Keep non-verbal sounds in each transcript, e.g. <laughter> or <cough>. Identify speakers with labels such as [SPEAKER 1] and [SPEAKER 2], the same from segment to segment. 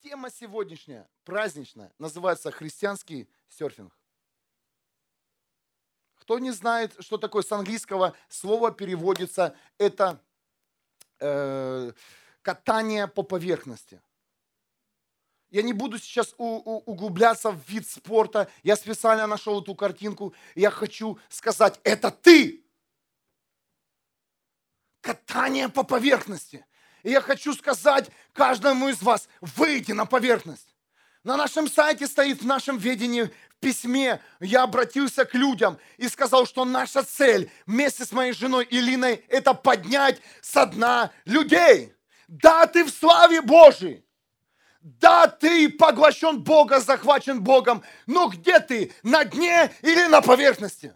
[SPEAKER 1] Тема сегодняшняя, праздничная, называется христианский серфинг. Кто не знает, что такое с английского, слово переводится, это э, катание по поверхности. Я не буду сейчас углубляться в вид спорта. Я специально нашел эту картинку. Я хочу сказать, это ты. Катание по поверхности. И я хочу сказать каждому из вас, выйти на поверхность. На нашем сайте стоит в нашем ведении в письме, я обратился к людям и сказал, что наша цель вместе с моей женой Илиной – это поднять со дна людей. Да, ты в славе Божьей. Да, ты поглощен Бога, захвачен Богом, но где ты? На дне или на поверхности?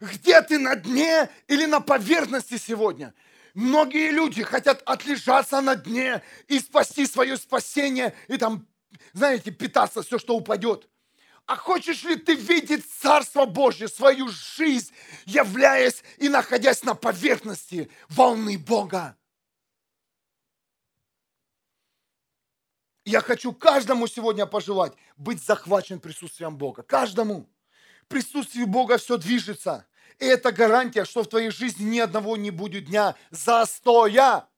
[SPEAKER 1] Где ты на дне или на поверхности сегодня? Многие люди хотят отлежаться на дне и спасти свое спасение, и там, знаете, питаться все, что упадет. А хочешь ли ты видеть Царство Божье, свою жизнь, являясь и находясь на поверхности волны Бога? Я хочу каждому сегодня пожелать быть захвачен присутствием Бога. Каждому. В присутствии Бога все движется. И это гарантия, что в твоей жизни ни одного не будет дня застоя.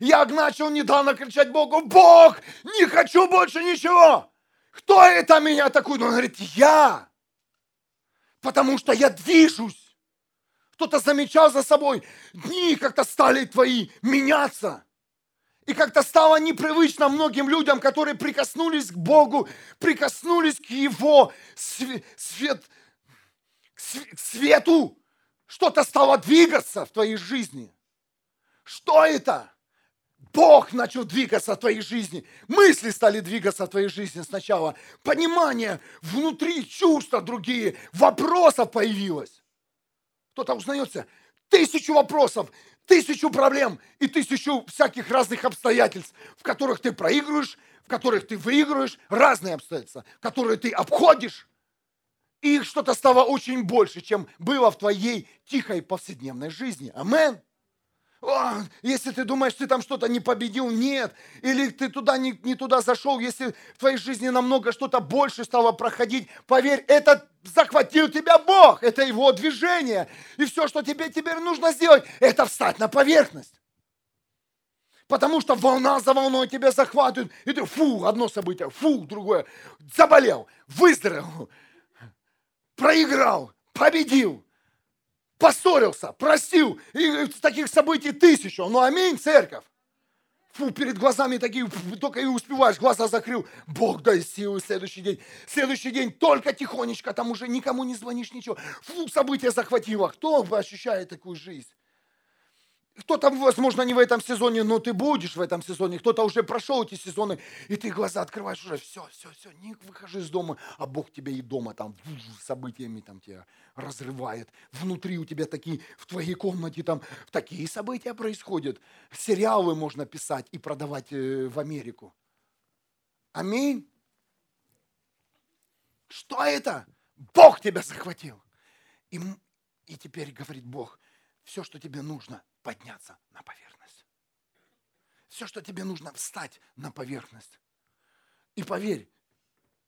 [SPEAKER 1] Я начал недавно кричать Богу, Бог, не хочу больше ничего. Кто это меня такой? Он говорит, я. Потому что я движусь. Кто-то замечал за собой, дни как-то стали твои меняться. И как-то стало непривычно многим людям, которые прикоснулись к Богу, прикоснулись к Его свет, свет, к свету. Что-то стало двигаться в твоей жизни. Что это? Бог начал двигаться в твоей жизни. Мысли стали двигаться в твоей жизни сначала. Понимание внутри, чувства другие, вопросов появилось. Кто-то узнается. Тысячу вопросов тысячу проблем и тысячу всяких разных обстоятельств, в которых ты проигрываешь, в которых ты выигрываешь, разные обстоятельства, которые ты обходишь. Их что-то стало очень больше, чем было в твоей тихой повседневной жизни. Амен. Если ты думаешь, ты там что-то не победил, нет. Или ты туда не, не туда зашел, если в твоей жизни намного что-то больше стало проходить, поверь, это захватил тебя Бог, это его движение. И все, что тебе теперь нужно сделать, это встать на поверхность. Потому что волна за волной тебя захватывает, и ты фу, одно событие, фу, другое. Заболел, выздоровел, проиграл, победил поссорился, простил. И таких событий тысячу. Ну аминь, церковь. Фу, перед глазами такие, фу, только и успеваешь, глаза закрыл. Бог дай силы следующий день. Следующий день только тихонечко, там уже никому не звонишь, ничего. Фу, событие захватило. Кто ощущает такую жизнь? Кто-то, возможно, не в этом сезоне, но ты будешь в этом сезоне. Кто-то уже прошел эти сезоны, и ты глаза открываешь уже, все, все, все, не выхожи из дома, а Бог тебя и дома там событиями там тебя разрывает. Внутри у тебя такие, в твоей комнате там такие события происходят. Сериалы можно писать и продавать э, в Америку. Аминь. Что это? Бог тебя захватил. И, и теперь говорит Бог, все, что тебе нужно – подняться на поверхность. Все, что тебе нужно, встать на поверхность. И поверь,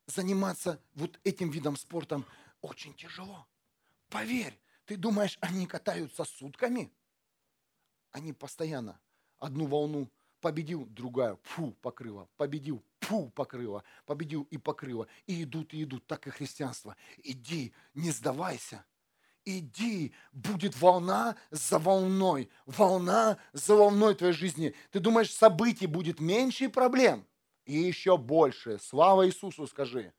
[SPEAKER 1] заниматься вот этим видом спортом очень тяжело. Поверь, ты думаешь, они катаются сутками? Они постоянно одну волну победил, другая, фу, покрыла, победил, фу, покрыла, победил и покрыла. И идут, и идут, так и христианство. Иди, не сдавайся, иди, будет волна за волной, волна за волной твоей жизни. Ты думаешь, событий будет меньше проблем? И еще больше. Слава Иисусу, скажи.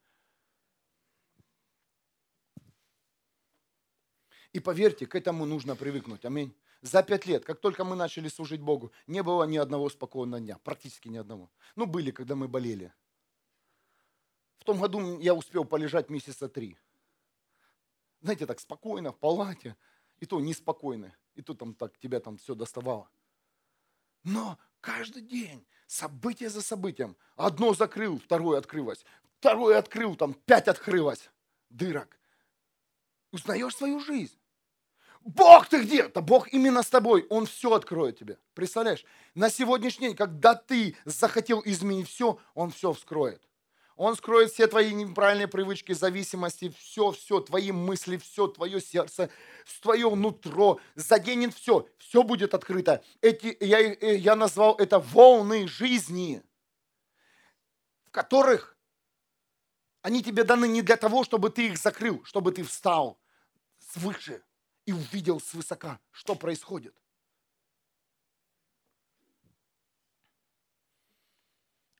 [SPEAKER 1] И поверьте, к этому нужно привыкнуть. Аминь. За пять лет, как только мы начали служить Богу, не было ни одного спокойного дня, практически ни одного. Ну, были, когда мы болели. В том году я успел полежать месяца три знаете, так спокойно, в палате, и то неспокойно, и то там так тебя там все доставало. Но каждый день, событие за событием, одно закрыл, второе открылось, второе открыл, там пять открылось дырок. Узнаешь свою жизнь. Бог, ты где? Да Бог именно с тобой, Он все откроет тебе. Представляешь? На сегодняшний день, когда ты захотел изменить все, Он все вскроет. Он скроет все твои неправильные привычки, зависимости, все, все, твои мысли, все, твое сердце, твое нутро, заденет все, все будет открыто. Эти, я, э, я назвал это волны жизни, в которых они тебе даны не для того, чтобы ты их закрыл, чтобы ты встал свыше и увидел свысока, что происходит.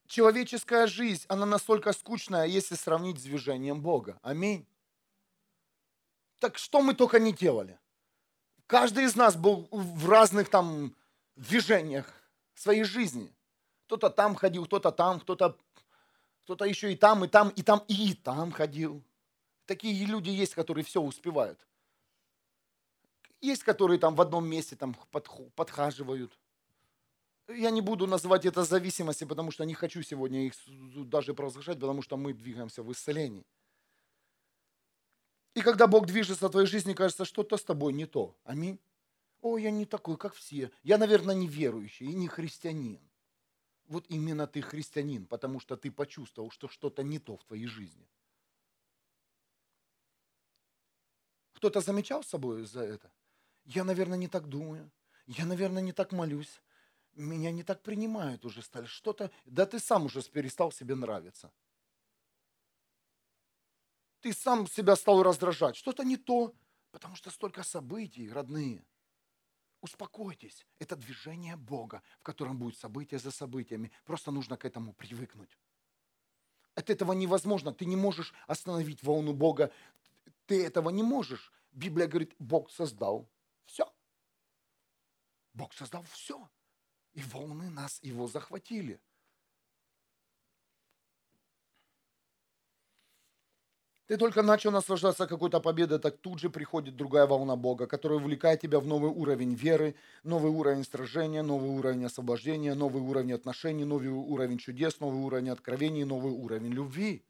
[SPEAKER 1] Человеческая жизнь, она настолько скучная, если сравнить с движением Бога. Аминь. Так что мы только не делали. Каждый из нас был в разных там движениях своей жизни. Кто-то там ходил, кто-то там, кто-то кто-то еще и там, и там, и там, и там ходил. Такие люди есть, которые все успевают. Есть, которые там в одном месте там подхаживают я не буду называть это зависимостью, потому что не хочу сегодня их даже провозглашать, потому что мы двигаемся в исцелении. И когда Бог движется в твоей жизни, кажется, что-то с тобой не то. Аминь. О, я не такой, как все. Я, наверное, не верующий и не христианин. Вот именно ты христианин, потому что ты почувствовал, что что-то не то в твоей жизни. Кто-то замечал с собой за это? Я, наверное, не так думаю. Я, наверное, не так молюсь меня не так принимают уже стали. Что-то, да ты сам уже перестал себе нравиться. Ты сам себя стал раздражать. Что-то не то, потому что столько событий, родные. Успокойтесь. Это движение Бога, в котором будет события за событиями. Просто нужно к этому привыкнуть. От этого невозможно. Ты не можешь остановить волну Бога. Ты этого не можешь. Библия говорит, Бог создал все. Бог создал все. И волны нас его захватили. Ты только начал наслаждаться какой-то победой, так тут же приходит другая волна Бога, которая увлекает тебя в новый уровень веры, новый уровень сражения, новый уровень освобождения, новый уровень отношений, новый уровень чудес, новый уровень откровений, новый уровень любви.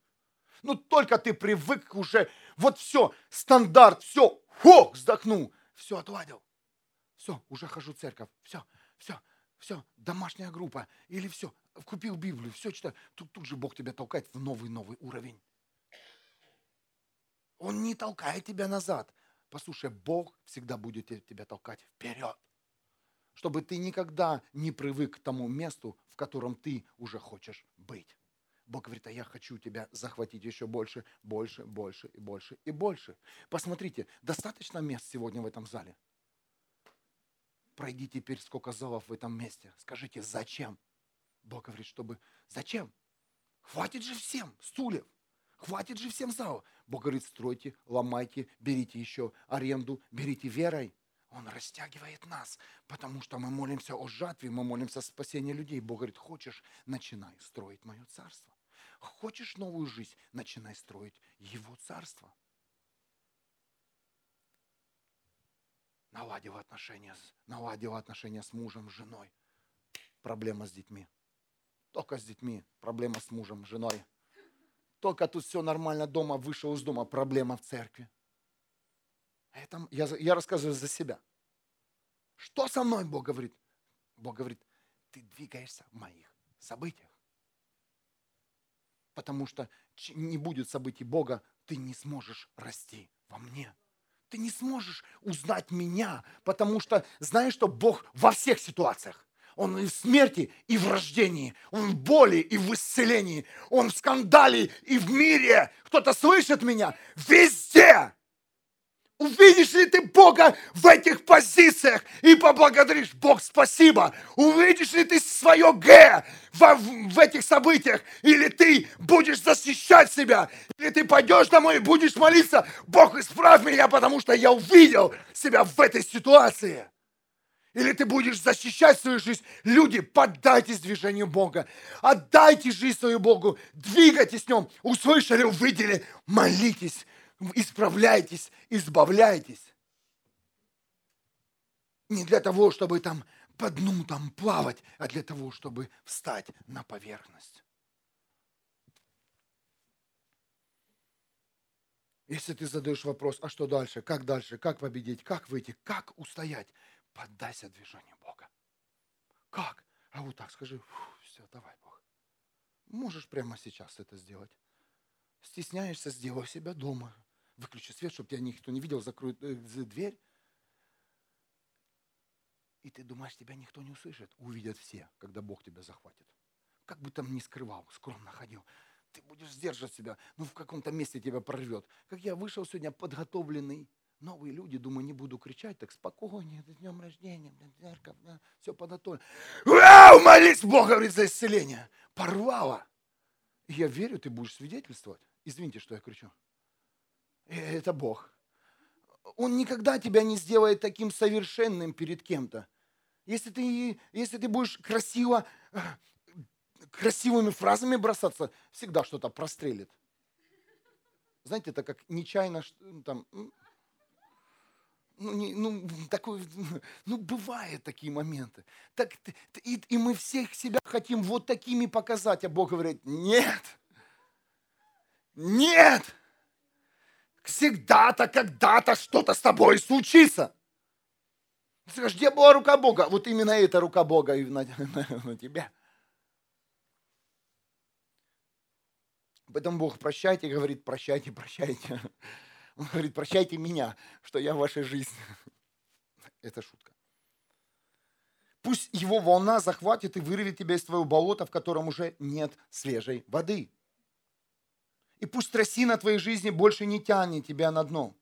[SPEAKER 1] Ну только ты привык уже, вот все, стандарт, все, хо, вздохнул, все отладил. Все, уже хожу в церковь, все, все, все, домашняя группа, или все, купил Библию, все читаю. Тут, тут же Бог тебя толкает в новый-новый уровень. Он не толкает тебя назад. Послушай, Бог всегда будет тебя толкать вперед. Чтобы ты никогда не привык к тому месту, в котором ты уже хочешь быть. Бог говорит, а я хочу тебя захватить еще больше, больше, больше и больше и больше. Посмотрите, достаточно мест сегодня в этом зале – пройди теперь сколько залов в этом месте. Скажите, зачем? Бог говорит, чтобы... Зачем? Хватит же всем стульев. Хватит же всем залов. Бог говорит, стройте, ломайте, берите еще аренду, берите верой. Он растягивает нас, потому что мы молимся о жатве, мы молимся о спасении людей. Бог говорит, хочешь, начинай строить мое царство. Хочешь новую жизнь, начинай строить его царство. Наладила отношения, наладила отношения с мужем, с женой. Проблема с детьми. Только с детьми. Проблема с мужем, с женой. Только тут все нормально дома, вышел из дома, проблема в церкви. Это, я, я рассказываю за себя. Что со мной Бог говорит? Бог говорит, ты двигаешься в моих событиях. Потому что не будет событий Бога, ты не сможешь расти во мне. Ты не сможешь узнать меня, потому что знаешь, что Бог во всех ситуациях. Он и в смерти, и в рождении. Он в боли, и в исцелении. Он в скандале, и в мире. Кто-то слышит меня? Везде! Увидишь ли ты Бога в этих позициях и поблагодаришь Бог спасибо? Увидишь ли ты свое Г в, в этих событиях? Или ты будешь защищать себя? Или ты пойдешь домой и будешь молиться, Бог исправь меня, потому что я увидел себя в этой ситуации? Или ты будешь защищать свою жизнь? Люди, поддайтесь движению Бога. Отдайте жизнь свою Богу. Двигайтесь с Нем. Услышали, увидели. Молитесь исправляйтесь, избавляйтесь. Не для того, чтобы там по дну там плавать, а для того, чтобы встать на поверхность. Если ты задаешь вопрос, а что дальше, как дальше, как победить, как выйти, как устоять, поддайся движению Бога. Как? А вот так скажи, все, давай, Бог. Можешь прямо сейчас это сделать. Стесняешься, сделай себя дома. Выключи свет, чтобы тебя никто не видел, закрой э, дверь. И ты думаешь, тебя никто не услышит. Увидят все, когда Бог тебя захватит. Как бы там ни скрывал, скромно ходил ты будешь сдерживать себя, ну в каком-то месте тебя прорвет. Как я вышел сегодня подготовленный, новые люди, думаю, не буду кричать, так спокойнее, с днем рождения, церковь, да, все подготовлено. Вау, молись Бога, говорит, за исцеление. Порвало. И я верю, ты будешь свидетельствовать. Извините, что я кричу. Э, это Бог. Он никогда тебя не сделает таким совершенным перед кем-то. Если ты, если ты будешь красиво э, красивыми фразами бросаться, всегда что-то прострелит. Знаете, это как нечаянно ну, там, ну, не, ну, такой, ну, бывают такие моменты. Так, и, и мы всех себя хотим вот такими показать, а Бог говорит, нет, нет, всегда-то, когда-то что-то с тобой случится. Ты скажешь, где была рука Бога? Вот именно эта рука Бога и на, <laughs> на, на тебя. Поэтому Бог прощайте, говорит, прощайте, прощайте. <laughs> Он говорит, прощайте меня, что я в вашей жизни. <laughs> Это шутка. Пусть его волна захватит и вырвет тебя из твоего болота, в котором уже нет свежей воды. И пусть трясина твоей жизни больше не тянет тебя на дно.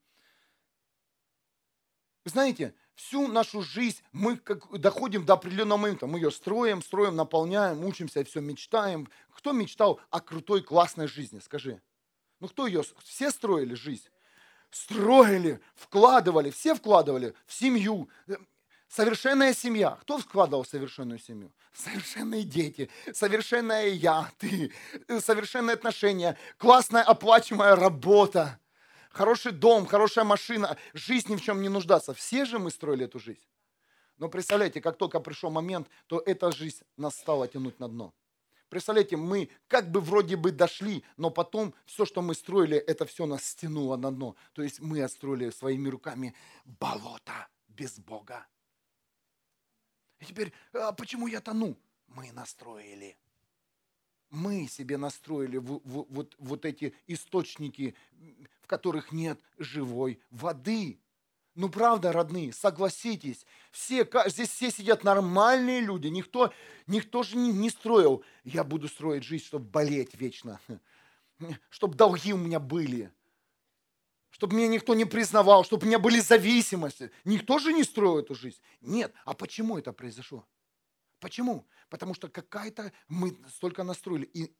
[SPEAKER 1] Вы знаете, всю нашу жизнь мы как доходим до определенного момента. Мы ее строим, строим, наполняем, учимся, все мечтаем. Кто мечтал о крутой, классной жизни, скажи? Ну кто ее? Все строили жизнь? Строили, вкладывали, все вкладывали в семью. Совершенная семья. Кто вкладывал совершенную семью? Совершенные дети, совершенная я, ты, совершенные отношения, классная оплачиваемая работа хороший дом, хорошая машина, жизнь ни в чем не нуждаться. Все же мы строили эту жизнь. Но представляете, как только пришел момент, то эта жизнь нас стала тянуть на дно. Представляете, мы как бы вроде бы дошли, но потом все, что мы строили, это все нас стянуло на дно. То есть мы отстроили своими руками болото без Бога. И теперь, а почему я тону? Мы настроили мы себе настроили в, в, вот, вот эти источники, в которых нет живой воды. Ну правда, родные, согласитесь, все, здесь все сидят нормальные люди, никто, никто же не, не строил. Я буду строить жизнь, чтобы болеть вечно, чтобы долги у меня были, чтобы меня никто не признавал, чтобы у меня были зависимости. Никто же не строил эту жизнь. Нет. А почему это произошло? Почему? Потому что какая-то мы столько настроили, и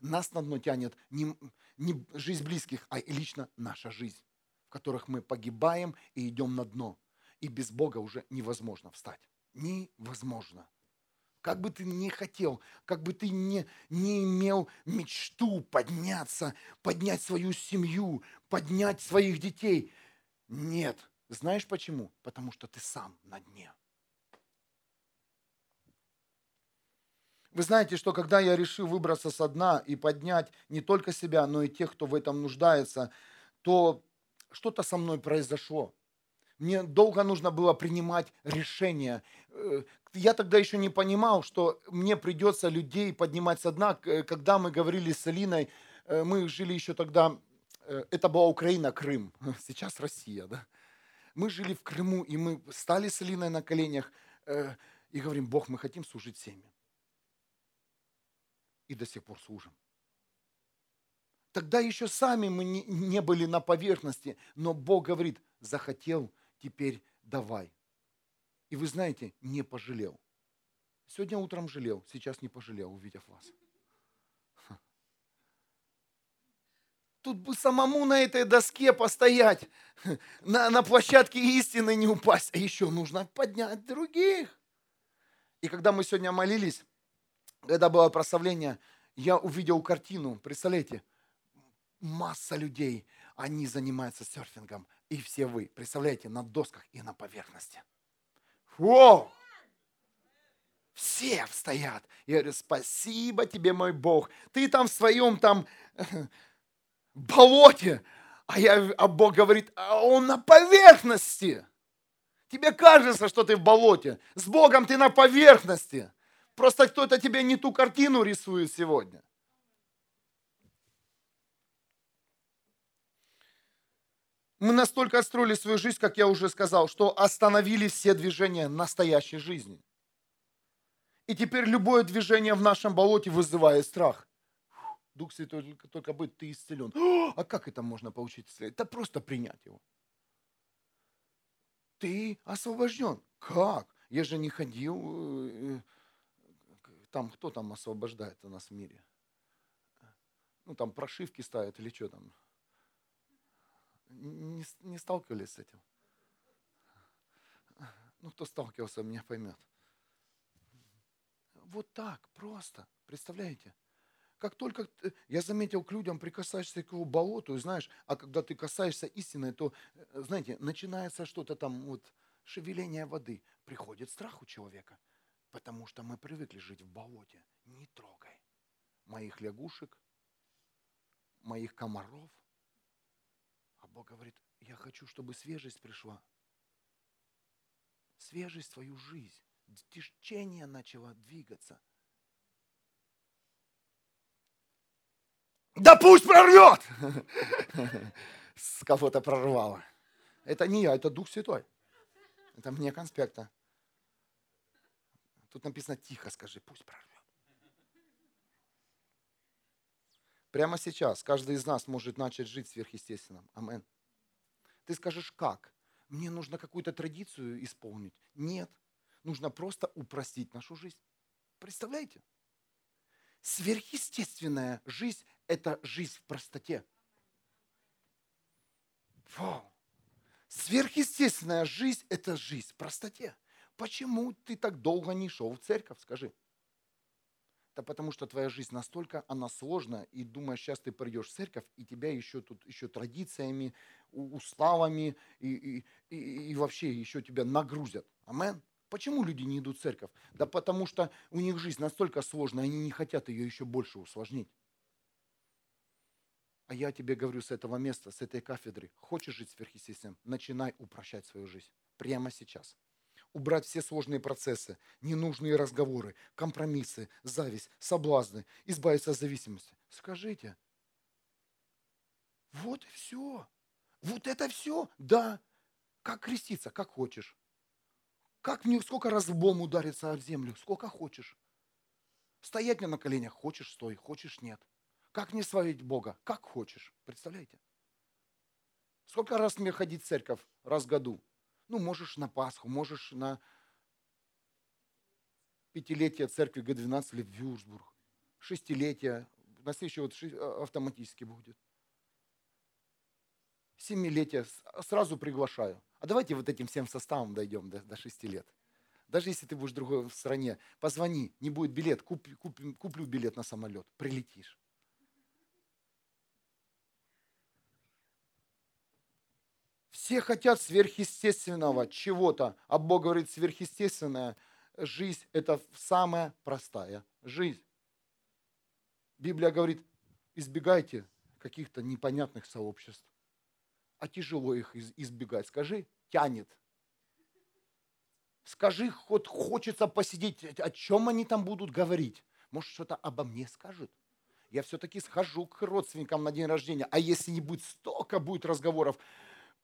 [SPEAKER 1] нас на дно тянет не, не жизнь близких, а лично наша жизнь, в которых мы погибаем и идем на дно. И без Бога уже невозможно встать. Невозможно. Как бы ты не хотел, как бы ты не, не имел мечту подняться, поднять свою семью, поднять своих детей. Нет. Знаешь почему? Потому что ты сам на дне. Вы знаете, что когда я решил выбраться со дна и поднять не только себя, но и тех, кто в этом нуждается, то что-то со мной произошло. Мне долго нужно было принимать решения. Э, я тогда еще не понимал, что мне придется людей поднимать со дна. Когда мы говорили с Алиной, э, мы жили еще тогда, это была Украина, Крым, <laughs> сейчас Россия, да. Мы жили в Крыму, и мы стали с Алиной на коленях и говорим, Бог, мы хотим служить семьям и до сих пор служим. Тогда еще сами мы не, не были на поверхности, но Бог говорит, захотел, теперь давай. И вы знаете, не пожалел. Сегодня утром жалел, сейчас не пожалел, увидев вас. Тут бы самому на этой доске постоять, <laughs> на, на площадке истины не упасть, а еще нужно поднять других. И когда мы сегодня молились, когда было прославление, я увидел картину, представляете, масса людей, они занимаются серфингом, и все вы, представляете, на досках и на поверхности. Вау! Все стоят. Я говорю, спасибо тебе, мой Бог. Ты там в своем там <laughs> болоте, А, я, а Бог говорит, а он на поверхности. Тебе кажется, что ты в болоте. С Богом ты на поверхности. Просто кто-то тебе не ту картину рисует сегодня. Мы настолько отстроили свою жизнь, как я уже сказал, что остановили все движения настоящей жизни. И теперь любое движение в нашем болоте вызывает страх. Дух Святой только, только быть, ты исцелен. <gasps> А как это можно получить исцеление? Это просто принять его. Ты освобожден. Как? Я же не ходил. Э, там кто там освобождает у нас в мире? Ну, там прошивки ставят или что там? Не, не сталкивались с этим? Ну, кто сталкивался, меня поймет. Вот так, просто. Представляете? Как только я заметил, к людям прикасаешься к его болоту, знаешь, а когда ты касаешься истины, то, э, знаете, начинается что-то там, вот, шевеление воды. Приходит страх у человека, потому что мы привыкли жить в болоте. Не трогай моих лягушек, моих комаров. А Бог говорит, я хочу, чтобы свежесть пришла. Свежесть в твою жизнь. Течение начало двигаться – Да пусть прорвет! <laughs> С кого-то прорвало. Это не я, это Дух Святой. Это мне конспекта. Тут написано тихо, скажи, пусть прорвет. Прямо сейчас каждый из нас может начать жить сверхъестественным. Амен. Ты скажешь, как? Мне нужно какую-то традицию исполнить. Нет. Нужно просто упростить нашу жизнь. Представляете? Сверхъестественная жизнь – это жизнь в простоте. Вау. Сверхъестественная жизнь – это жизнь в простоте. Почему ты так долго не шел в церковь, скажи? Да потому что твоя жизнь настолько, она сложная, и думаешь, сейчас ты придешь в церковь, и тебя еще тут еще традициями, уставами, и, и, и, и вообще еще тебя нагрузят. Амен. Почему люди не идут в церковь? Да потому что у них жизнь настолько сложная, они не хотят ее еще больше усложнить. А я тебе говорю с этого места, с этой кафедры, хочешь жить сверхъестественным, начинай упрощать свою жизнь. Прямо сейчас. Убрать все сложные процессы, ненужные разговоры, компромиссы, зависть, соблазны, избавиться от зависимости. Скажите, вот и все. Вот это все. Да. Как креститься, как хочешь. Как мне, сколько раз в бом удариться об землю? Сколько хочешь. Стоять мне на коленях? Хочешь, стой. Хочешь, нет. Как не славить Бога? Как хочешь. Представляете? Сколько раз мне ходить в церковь? Раз в году. Ну, можешь на Пасху, можешь на пятилетие церкви Г-12 или в Вюрсбург. Шестилетие. На следующий вот а, автоматически будет. Семилетие. Сразу приглашаю. А давайте вот этим всем составом дойдем до, до 6 лет. Даже если ты будешь в другой стране, позвони, не будет билет, куп, куп, куплю билет на самолет, прилетишь. Все хотят сверхъестественного чего-то, а Бог говорит, сверхъестественная жизнь – это самая простая жизнь. Библия говорит, избегайте каких-то непонятных сообществ, а тяжело их избегать. Скажи, тянет. Скажи, хоть хочется посидеть, о чем они там будут говорить. Может, что-то обо мне скажут. Я все-таки схожу к родственникам на день рождения. А если не будет столько будет разговоров,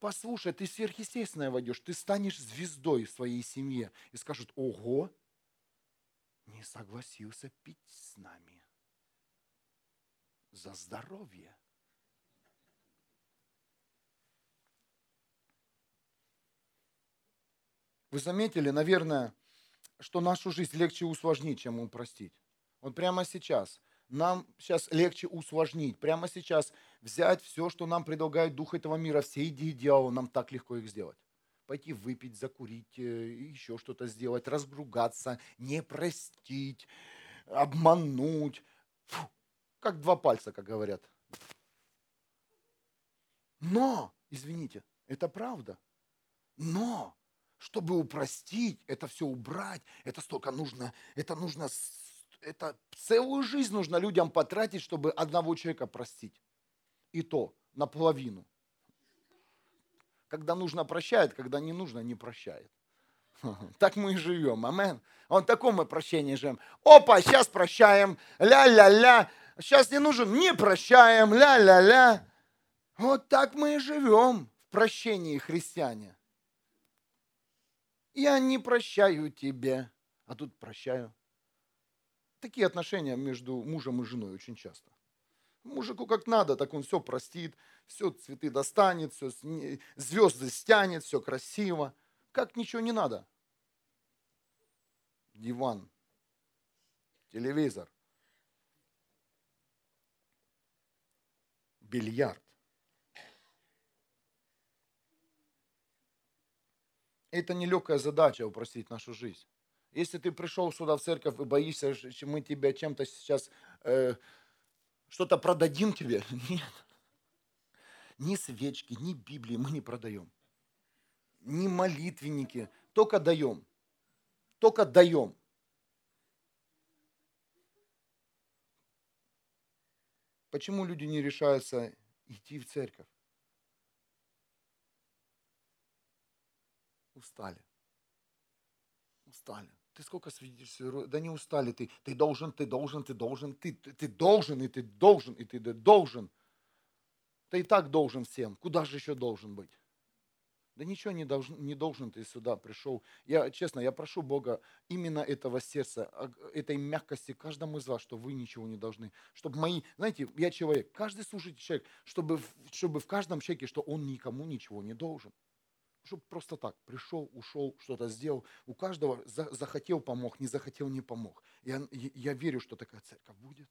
[SPEAKER 1] послушай, ты сверхъестественное войдешь, ты станешь звездой в своей семье. И скажут, ого, не согласился пить с нами за здоровье. Вы заметили, наверное, что нашу жизнь легче усложнить, чем упростить. Вот прямо сейчас. Нам сейчас легче усложнить. Прямо сейчас взять все, что нам предлагает дух этого мира, все идеи дьявола, нам так легко их сделать. Пойти выпить, закурить, э, еще что-то сделать, разгругаться, не простить, обмануть. Фу, как два пальца, как говорят. Но, извините, это правда. Но чтобы упростить, это все убрать, это столько нужно, это нужно, это целую жизнь нужно людям потратить, чтобы одного человека простить. И то наполовину. Когда нужно прощает, когда не нужно не прощает. <laughs> Так мы и живем, амен. Он таком мы прощении живем. Опа, сейчас прощаем, ля-ля-ля. Сейчас не нужен, не прощаем, ля-ля-ля. Вот так мы и живем в прощении христиане. Я не прощаю тебе, а тут прощаю. Такие отношения между мужем и женой очень часто. Мужику как надо, так он все простит, все цветы достанет, все звезды стянет, все красиво. Как ничего не надо. Диван, телевизор, бильярд. Это нелегкая задача упростить нашу жизнь. Если ты пришел сюда в церковь и боишься, что мы тебя чем-то сейчас э, что-то продадим тебе, <laughs> нет. Ни свечки, ни Библии мы не продаем. Ни молитвенники, только даем. Только даем. Почему люди не решаются идти в церковь? Устали. Устали. Ты сколько свидетельствуешь? Да не устали ты. Ты должен, ты должен, ты должен, ты, ты, ты должен, и ты должен, и ты должен. Ты и так должен всем. Куда же еще должен быть? Да ничего не должен, не должен ты сюда пришел. Я, честно, я прошу Бога именно этого сердца, а, этой мягкости каждому из вас, что вы ничего не должны. Чтобы мои, знаете, я человек, каждый служитель человек, чтобы, чтобы в каждом человеке, что он никому ничего не должен чтобы просто так пришел, ушел, что-то сделал. У каждого захотел, помог, не захотел, не помог. Я, я верю, что такая церковь будет.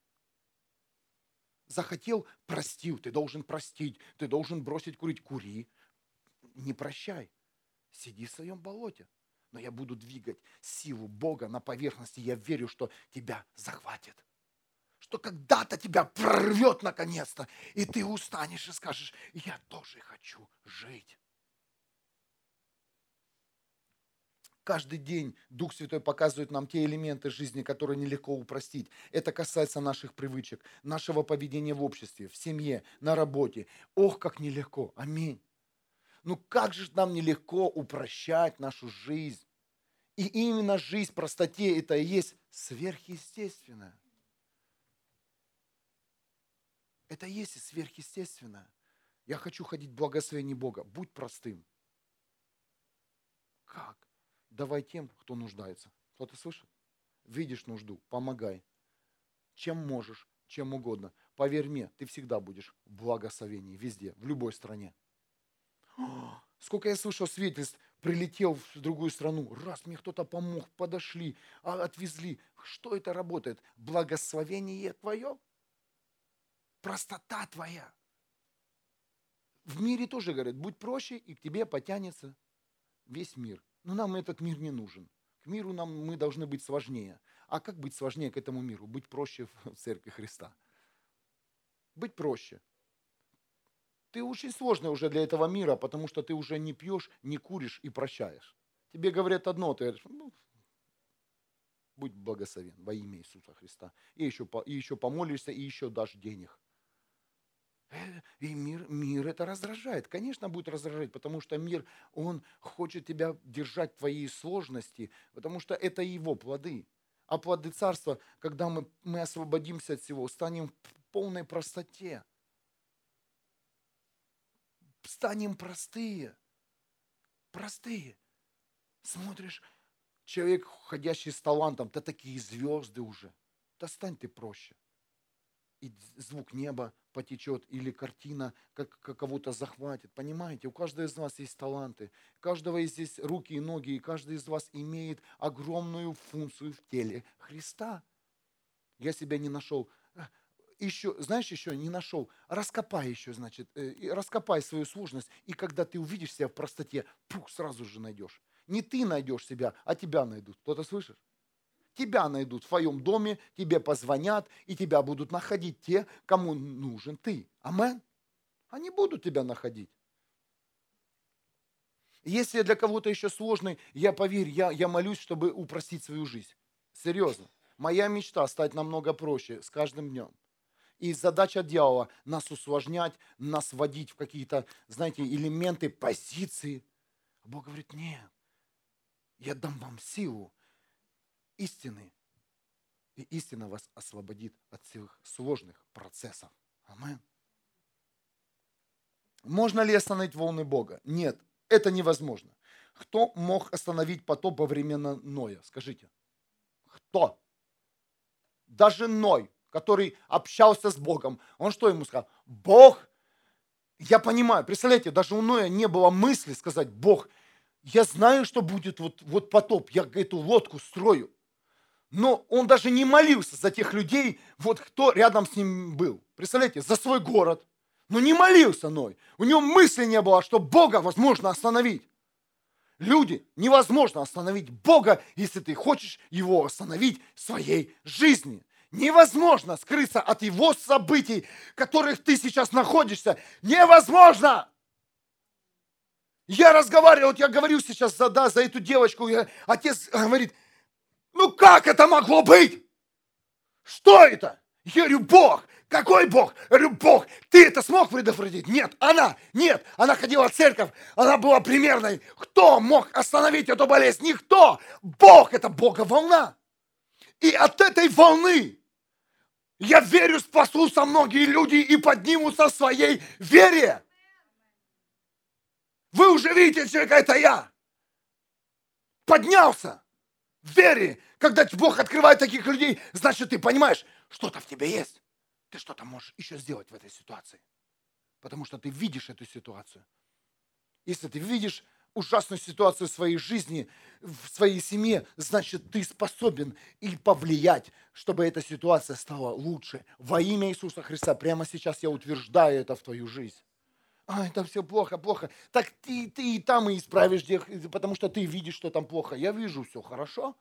[SPEAKER 1] Захотел, простил, ты должен простить, ты должен бросить курить, кури. Не прощай, сиди в своем болоте. Но я буду двигать силу Бога на поверхности. Я верю, что тебя захватит. Что когда-то тебя прорвет наконец-то, и ты устанешь и скажешь, я тоже хочу жить. Каждый день Дух Святой показывает нам те элементы жизни, которые нелегко упростить. Это касается наших привычек, нашего поведения в обществе, в семье, на работе. Ох, как нелегко. Аминь. Ну как же нам нелегко упрощать нашу жизнь. И именно жизнь в простоте это и есть сверхъестественное. Это и есть сверхъестественное. Я хочу ходить в благословении Бога. Будь простым. Как? Давай тем, кто нуждается. Кто-то слышит? Видишь нужду, помогай. Чем можешь, чем угодно. Поверь мне, ты всегда будешь в благословении, везде, в любой стране. Сколько я слышал свидетельств, прилетел в другую страну, раз мне кто-то помог, подошли, а отвезли. Что это работает? Благословение твое? Простота твоя. В мире тоже говорят, будь проще, и к тебе потянется весь мир. Но нам этот мир не нужен. К миру нам мы должны быть сложнее. А как быть сложнее к этому миру? Быть проще в церкви Христа. Быть проще. Ты очень сложный уже для этого мира, потому что ты уже не пьешь, не куришь и прощаешь. Тебе говорят одно, ты говоришь, ну, будь благословен во имя Иисуса Христа. И еще, и еще помолишься, и еще дашь денег. Э, и мир, мир это раздражает. Конечно, будет раздражать, потому что мир, он хочет тебя держать в твоей сложности, потому что это его плоды. А плоды царства, когда мы, мы освободимся от всего, станем в полной простоте. Станем простые. Простые. Смотришь, человек, ходящий с талантом, да такие звезды уже. Да стань ты проще и звук неба потечет, или картина как, как кого-то захватит. Понимаете, у каждого из вас есть таланты, у каждого из здесь руки и ноги, и каждый из вас имеет огромную функцию в теле Христа. Я себя не нашел. Еще, знаешь, еще не нашел. Раскопай еще, значит, э, раскопай свою сложность, и когда ты увидишь себя в простоте, пух, сразу же найдешь. Не ты найдешь себя, а тебя найдут. Кто-то слышишь? Тебя найдут в твоем доме, тебе позвонят, и тебя будут находить те, кому нужен ты. Амен. Они будут тебя находить. Если для кого-то еще сложный, я поверь, я, я молюсь, чтобы упростить свою жизнь. Серьезно. Моя мечта стать намного проще с каждым днем. И задача дьявола – нас усложнять, нас вводить в какие-то, знаете, элементы, позиции. А Бог говорит, нет, я дам вам силу истины, и истина вас освободит от всех сложных процессов. Амин. Можно ли остановить волны Бога? Нет, это невозможно. Кто мог остановить потоп во времена Ноя? Скажите. Кто? Даже Ной, который общался с Богом. Он что ему сказал? Бог, я понимаю, представляете, даже у Ноя не было мысли сказать, Бог, я знаю, что будет вот, вот потоп, я эту лодку строю. Но он даже не молился за тех людей, вот кто рядом с ним был. Представляете, за свой город. Но не молился Ной. У него мысли не было, что Бога возможно остановить. Люди, невозможно остановить Бога, если ты хочешь его остановить в своей жизни. Невозможно скрыться от его событий, в которых ты сейчас находишься. Невозможно! Я разговаривал, вот я говорю сейчас за, да, за эту девочку, я, отец говорит, ну как это могло быть? Что это? Я говорю, Бог. Какой Бог? Я говорю, Бог, ты это смог предотвратить? Нет, она, нет, она ходила в церковь, она была примерной. Кто мог остановить эту болезнь? Никто. Бог – это Бога волна. И от этой волны я верю, спасутся многие люди и поднимутся в своей вере. Вы уже видите человека, это я. Поднялся в вере. Когда Бог открывает таких людей, значит, ты понимаешь, что-то в тебе есть ты что-то можешь еще сделать в этой ситуации. Потому что ты видишь эту ситуацию. Если ты видишь ужасную ситуацию в своей жизни, в своей семье, значит, ты способен и повлиять, чтобы эта ситуация стала лучше. Во имя Иисуса Христа прямо сейчас я утверждаю это в твою жизнь. А, это все плохо, плохо. Так ты, ты и там и исправишь, потому что ты видишь, что там плохо. Я вижу все хорошо.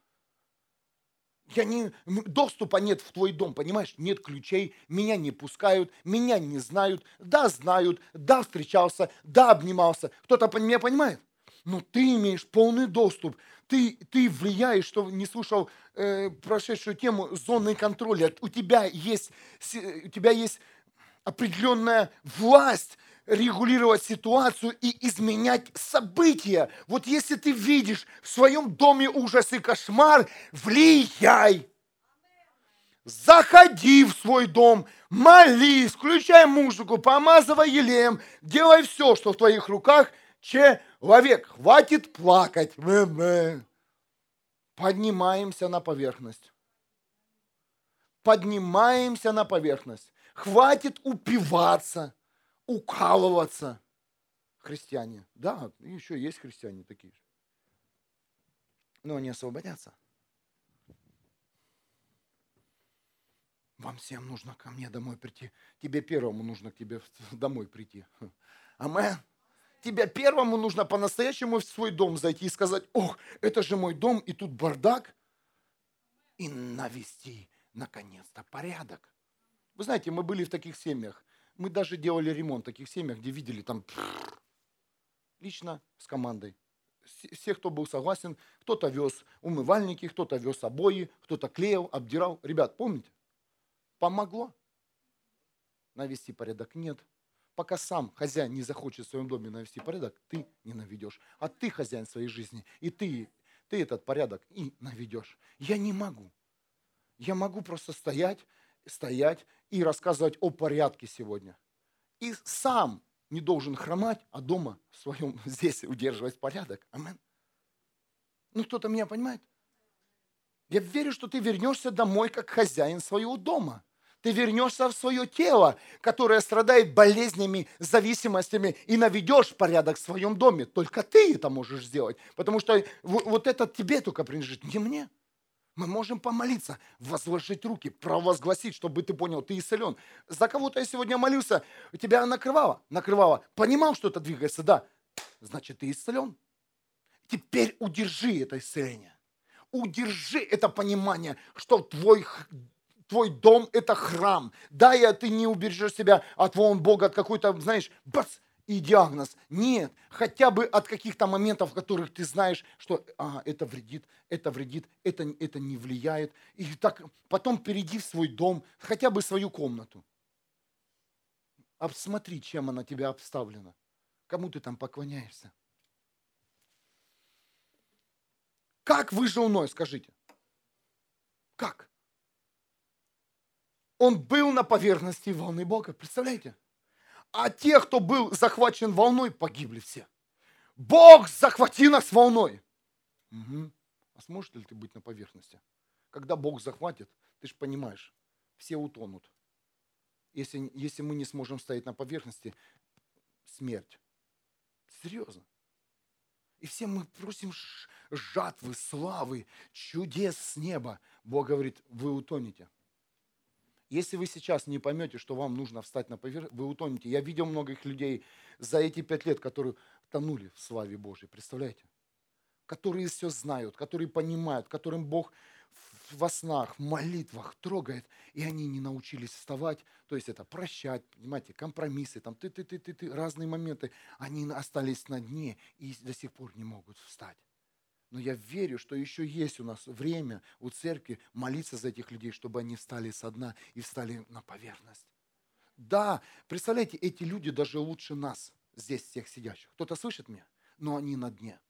[SPEAKER 1] Я не, доступа нет в твой дом, понимаешь? Нет ключей, меня не пускают, меня не знают. Да, знают, да, встречался, да, обнимался. Кто-то меня понимает? Но ты имеешь полный доступ. Ты, ты влияешь, что не слушал э, прошедшую тему зоны контроля. У тебя есть, у тебя есть определенная власть регулировать ситуацию и изменять события. Вот если ты видишь в своем доме ужас и кошмар, влияй. Заходи в свой дом, молись, включай музыку, помазывай елеем, делай все, что в твоих руках. Человек, хватит плакать. Поднимаемся на поверхность. Поднимаемся на поверхность. Хватит упиваться укалываться. Христиане. Да, еще есть христиане такие же. Но они освободятся. Вам всем нужно ко мне домой прийти. Тебе первому нужно к тебе <laughs> домой прийти. Амен. Тебе первому нужно по-настоящему в свой дом зайти и сказать, ох, это же мой дом, и тут бардак. И навести, наконец-то, порядок. Вы знаете, мы были в таких семьях. Мы даже делали ремонт в таких семьях, где видели там лично с командой. Все, кто был согласен, кто-то вез умывальники, кто-то вез обои, кто-то клеил, обдирал. Ребят, помните? Помогло. Навести порядок нет. Пока сам хозяин не захочет в своем доме навести порядок, ты не наведешь. А ты хозяин своей жизни, и ты, ты этот порядок и наведешь. Я не могу. Я могу просто стоять, стоять и рассказывать о порядке сегодня. И сам не должен хромать, а дома в своем <laughs> здесь удерживать порядок. Амен. Ну, кто-то меня понимает? Я верю, что ты вернешься домой как хозяин своего дома. Ты вернешься в свое тело, которое страдает болезнями, зависимостями, и наведешь порядок в своем доме. Только ты это можешь сделать, потому что вот это тебе только принадлежит, не мне. Мы можем помолиться, возложить руки, провозгласить, чтобы ты понял, ты исцелен. За кого-то я сегодня молился, тебя накрывало, накрывало. Понимал, что это двигается, да. Значит, ты исцелен. Теперь удержи это исцеление. Удержи это понимание, что твой твой дом – это храм. Да, я, ты не убережешь себя от волн Бога, от какой-то, знаешь, бац, и диагноз. Нет, хотя бы от каких-то моментов, которых ты знаешь, что а, это вредит, это вредит, это, это не влияет. И так потом перейди в свой дом, хотя бы свою комнату. Обсмотри, чем она тебя обставлена. Кому ты там поклоняешься? Как выжил Ной, скажите? Как? Он был на поверхности волны Бога, представляете? А те, кто был захвачен волной, погибли все. Бог, захвати нас волной. Угу. А сможешь ли ты быть на поверхности? Когда Бог захватит, ты же понимаешь, все утонут. Если, если мы не сможем стоять на поверхности, смерть. Серьезно. И все мы просим жатвы, славы, чудес с неба. Бог говорит, вы утонете. Если вы сейчас не поймете, что вам нужно встать на поверхность, вы утонете. Я видел многих людей за эти пять лет, которые тонули в славе Божьей. Представляете? Которые все знают, которые понимают, которым Бог во снах, в молитвах трогает, и они не научились вставать, то есть это прощать, понимаете, компромиссы, там ты, ты, ты, ты, ты, разные моменты, они остались на дне и до сих пор не могут встать. Но я верю, что еще есть у нас время у церкви молиться за этих людей, чтобы они встали со дна и встали на поверхность. Да, представляете, эти люди даже лучше нас, здесь всех сидящих. Кто-то слышит меня? Но они на дне.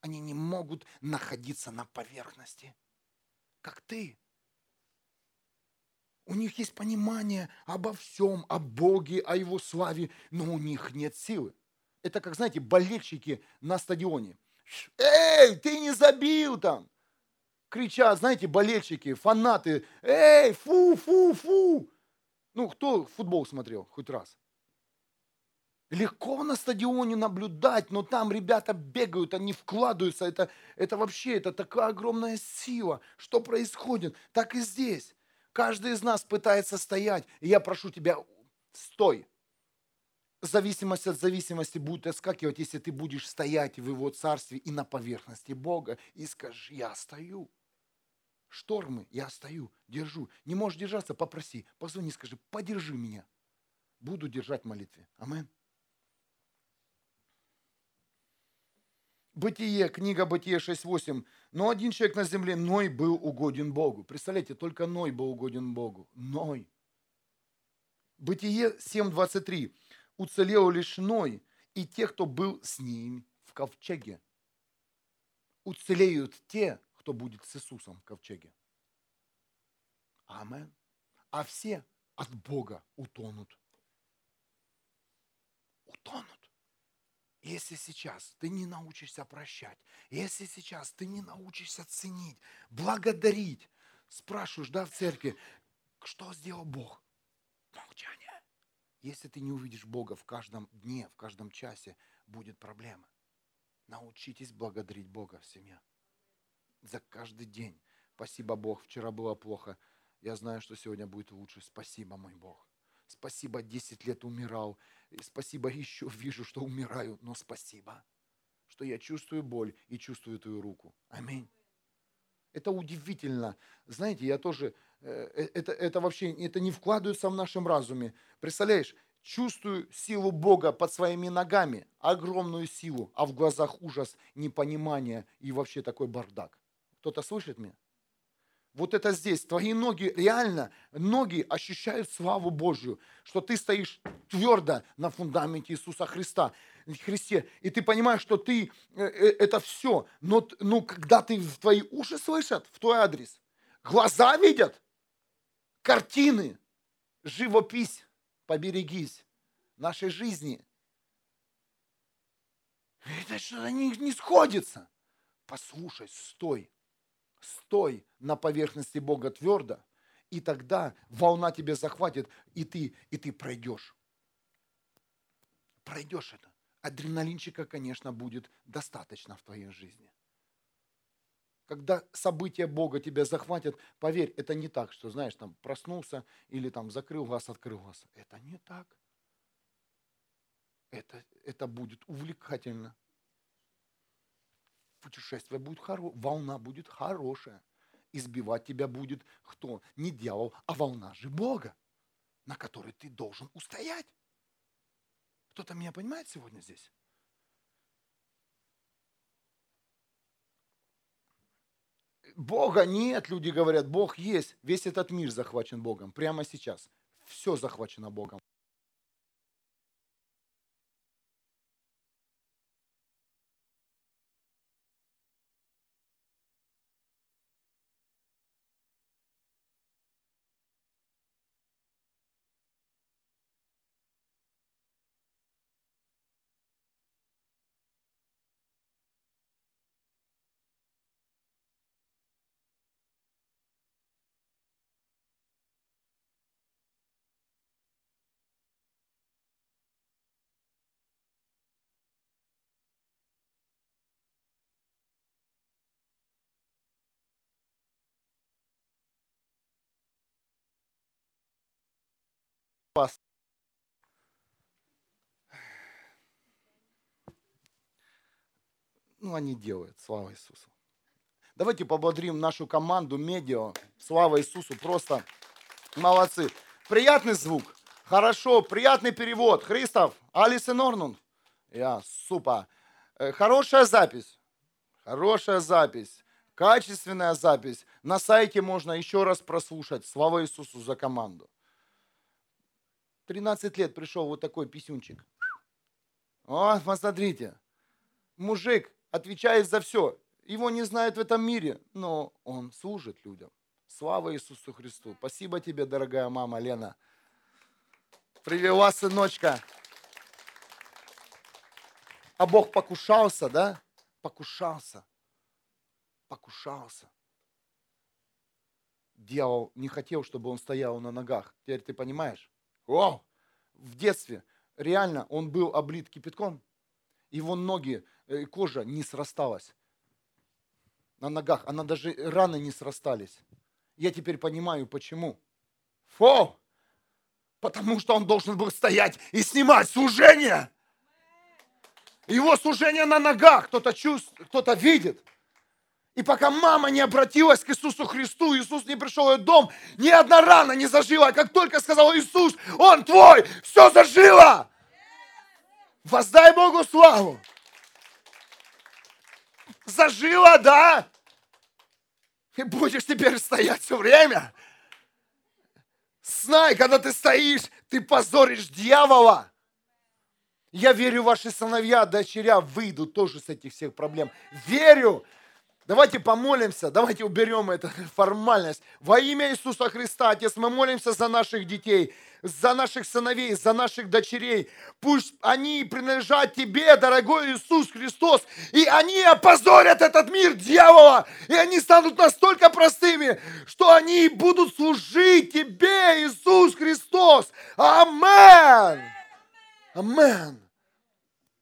[SPEAKER 1] Они не могут находиться на поверхности, как ты. У них есть понимание обо всем, о Боге, о Его славе, но у них нет силы. Это как, знаете, болельщики на стадионе. Эй, ты не забил там! Кричат, знаете, болельщики, фанаты. Эй, фу, фу, фу! Ну, кто футбол смотрел хоть раз? Легко на стадионе наблюдать, но там ребята бегают, они вкладываются. Это, это вообще, это такая огромная сила. Что происходит? Так и здесь. Каждый из нас пытается стоять. И я прошу тебя, стой зависимость от зависимости будет отскакивать, если ты будешь стоять в его царстве и на поверхности Бога и скажешь, я стою. Штормы, я стою, держу. Не можешь держаться, попроси, позвони, скажи, подержи меня. Буду держать в молитве. Амин. Бытие, книга Бытие 6.8. Но один человек на земле, Ной, был угоден Богу. Представляете, только Ной был угоден Богу. Ной. Бытие 7.23 уцелел лишь Ной и те, кто был с ним в ковчеге. Уцелеют те, кто будет с Иисусом в ковчеге. Амен. А все от Бога утонут. Утонут. Если сейчас ты не научишься прощать, если сейчас ты не научишься ценить, благодарить, спрашиваешь, да, в церкви, что сделал Бог? Если ты не увидишь Бога в каждом дне, в каждом часе, будет проблема. Научитесь благодарить Бога в семье. За каждый день. Спасибо, Бог, вчера было плохо. Я знаю, что сегодня будет лучше. Спасибо, мой Бог. Спасибо, 10 лет умирал. И спасибо, еще вижу, что умираю. Но спасибо, что я чувствую боль и чувствую твою руку. Аминь. Это удивительно. Знаете, я тоже это, это вообще это не вкладывается в нашем разуме. Представляешь, чувствую силу Бога под своими ногами, огромную силу, а в глазах ужас, непонимание и вообще такой бардак. Кто-то слышит меня? Вот это здесь, твои ноги, реально, ноги ощущают славу Божью, что ты стоишь твердо на фундаменте Иисуса Христа, Христе, и ты понимаешь, что ты, э, это все, но ну, когда ты, твои уши слышат в твой адрес, глаза видят, картины, живопись, поберегись нашей жизни. Это что-то не, не сходится. Послушай, стой, стой на поверхности Бога твердо, и тогда волна тебя захватит, и ты, и ты пройдешь. Пройдешь это. Адреналинчика, конечно, будет достаточно в твоей жизни. Когда события Бога тебя захватят, поверь, это не так, что, знаешь, там проснулся или там закрыл глаз, открыл глаз. Это не так. Это, это будет увлекательно. Путешествие будет хорошее, волна будет хорошая. Избивать тебя будет кто? Не дьявол, а волна же Бога, на которой ты должен устоять. Кто-то меня понимает сегодня здесь? Бога нет, люди говорят, Бог есть. Весь этот мир захвачен Богом прямо сейчас. Все захвачено Богом. Вас. Ну, они делают, слава Иисусу. Давайте поблагодарим нашу команду медиа. Слава Иисусу, просто молодцы. Приятный звук, хорошо, приятный перевод. Христов, Алис и Норнун. Я, супа. Э, хорошая запись, хорошая запись, качественная запись. На сайте можно еще раз прослушать. Слава Иисусу за команду. 13 лет пришел вот такой писюнчик. О, посмотрите. Мужик отвечает за все. Его не знают в этом мире, но он служит людям. Слава Иисусу Христу. Спасибо тебе, дорогая мама Лена. Привела сыночка. А Бог покушался, да? Покушался. Покушался. Дьявол не хотел, чтобы он стоял на ногах. Теперь ты понимаешь? О, в детстве реально он был облит кипятком. Его ноги, э, кожа не срасталась на ногах, она даже раны не срастались. Я теперь понимаю, почему. Фу! Потому что он должен был стоять и снимать служение. Его служение на ногах кто-то чувствует, кто-то видит. И пока мама не обратилась к Иисусу Христу, Иисус не пришел в ее дом, ни одна рана не зажила. Как только сказал Иисус, Он твой, все зажило. Воздай Богу славу. Зажило, да? И будешь теперь стоять все время. Знай, когда ты стоишь, ты позоришь дьявола. Я верю, ваши сыновья, дочеря выйдут тоже с этих всех проблем. Верю. Давайте помолимся, давайте уберем эту формальность. Во имя Иисуса Христа, Отец, мы молимся за наших детей за наших сыновей, за наших дочерей. Пусть они принадлежат Тебе, дорогой Иисус Христос, и они опозорят этот мир дьявола, и они станут настолько простыми, что они будут служить Тебе, Иисус Христос. Амен! Амен!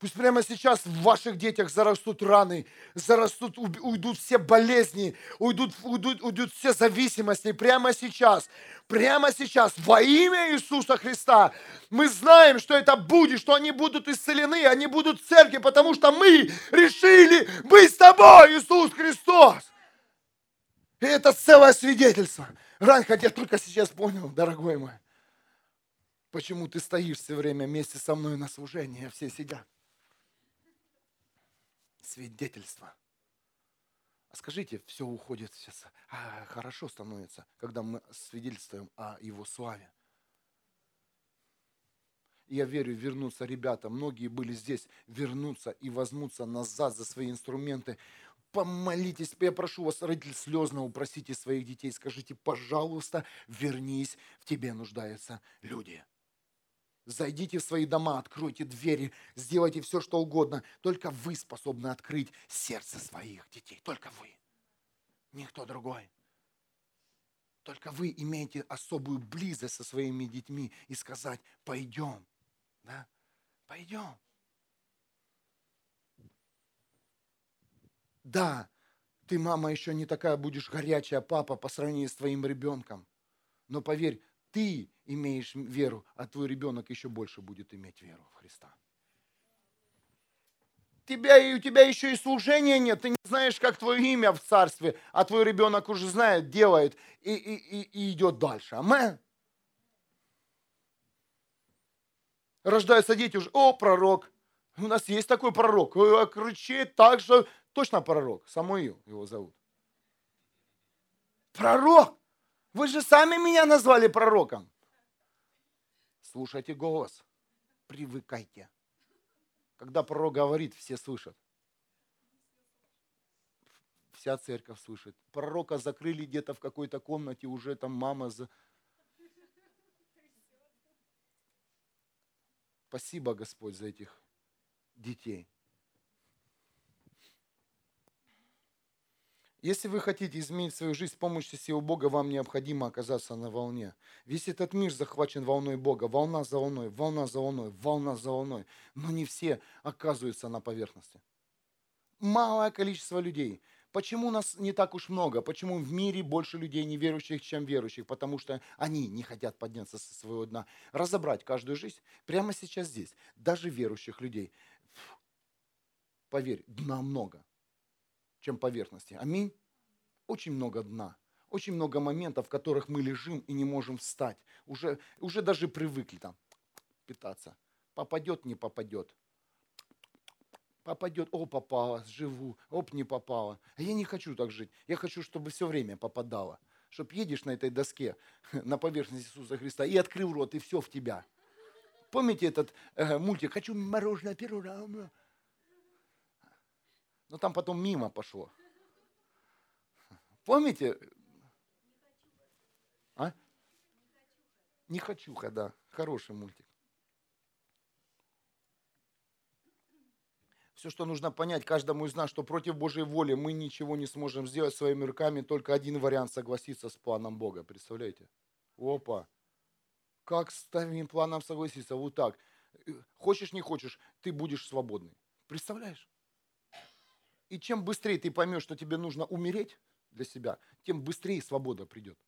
[SPEAKER 1] Пусть прямо сейчас в ваших детях зарастут раны, зарастут, уйдут все болезни, уйдут, уйдут, уйдут все зависимости. Прямо сейчас, прямо сейчас, во имя Иисуса Христа, мы знаем, что это будет, что они будут исцелены, они будут в церкви, потому что мы решили быть с тобой, Иисус Христос. И это целое свидетельство. Рань, хотя только сейчас понял, дорогой мой, почему ты стоишь все время вместе со мной на служении, а все сидят свидетельство. А скажите, все уходит сейчас, а, хорошо становится, когда мы свидетельствуем о Его славе. Я верю, вернутся ребята, многие были здесь, вернутся и возьмутся назад за свои инструменты. Помолитесь, я прошу вас, родители, слезно упросите своих детей, скажите, пожалуйста, вернись, в тебе нуждаются люди. Зайдите в свои дома, откройте двери, сделайте все, что угодно. Только вы способны открыть сердце своих детей. Только вы. Никто другой. Только вы имеете особую близость со своими детьми и сказать, пойдем. Да? Пойдем. Да, ты, мама, еще не такая будешь горячая папа по сравнению с твоим ребенком. Но поверь, ты имеешь веру, а твой ребенок еще больше будет иметь веру в Христа. Тебя, и у тебя еще и служения нет, ты не знаешь, как твое имя в царстве, а твой ребенок уже знает, делает и, и, и, и идет дальше. Амен. Рождаются дети уже, о, пророк, у нас есть такой пророк, кричит так же, точно пророк, Самуил его зовут. Пророк! Вы же сами меня назвали пророком. Слушайте голос. Привыкайте. Когда пророк говорит, все слышат. Вся церковь слышит. Пророка закрыли где-то в какой-то комнате, уже там мама за... Спасибо, Господь, за этих детей. Если вы хотите изменить свою жизнь с помощью силы Бога, вам необходимо оказаться на волне. Весь этот мир захвачен волной Бога. Волна за волной, волна за волной, волна за волной. Но не все оказываются на поверхности. Малое количество людей Почему нас не так уж много? Почему в мире больше людей неверующих, чем верующих? Потому что они не хотят подняться со своего дна. Разобрать каждую жизнь прямо сейчас здесь. Даже верующих людей. Поверь, дна много, чем поверхности. Аминь. Очень много дна. Очень много моментов, в которых мы лежим и не можем встать. Уже, уже даже привыкли там питаться. Попадет, не попадет попадет, о, попало, живу, оп, не попало. А я не хочу так жить. Я хочу, чтобы все время попадало. Чтоб едешь на этой доске, <laughs> на поверхность Иисуса Христа, и открыл рот, и все в тебя. Помните этот э, мультик «Хочу мороженое первого Но ну, там потом мимо пошло. Помните? А? Не хочу, да. Хороший мультик. Все, что нужно понять каждому из нас, что против Божьей воли мы ничего не сможем сделать своими руками, только один вариант согласиться с планом Бога. Представляете? Опа! Как с твоим планом согласиться? Вот так. Хочешь, не хочешь, ты будешь свободный. Представляешь? И чем быстрее ты поймешь, что тебе нужно умереть для себя, тем быстрее свобода придет.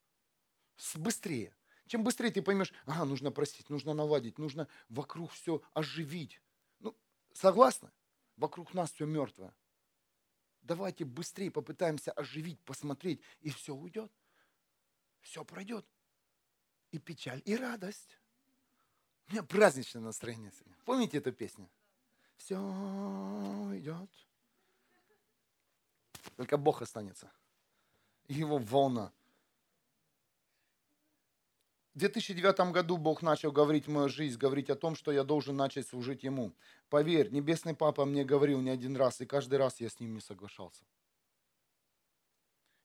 [SPEAKER 1] Быстрее. Чем быстрее ты поймешь, ага, нужно простить, нужно наладить, нужно вокруг все оживить. Ну, согласны? Вокруг нас все мертвое. Давайте быстрее попытаемся оживить, посмотреть, и все уйдет. Все пройдет. И печаль, и радость. У меня праздничное настроение сегодня. Помните эту песню? Все идет. Только Бог останется. Его волна. В 2009 году Бог начал говорить мою жизнь, говорить о том, что я должен начать служить Ему. Поверь, Небесный Папа мне говорил не один раз, и каждый раз я с ним не соглашался.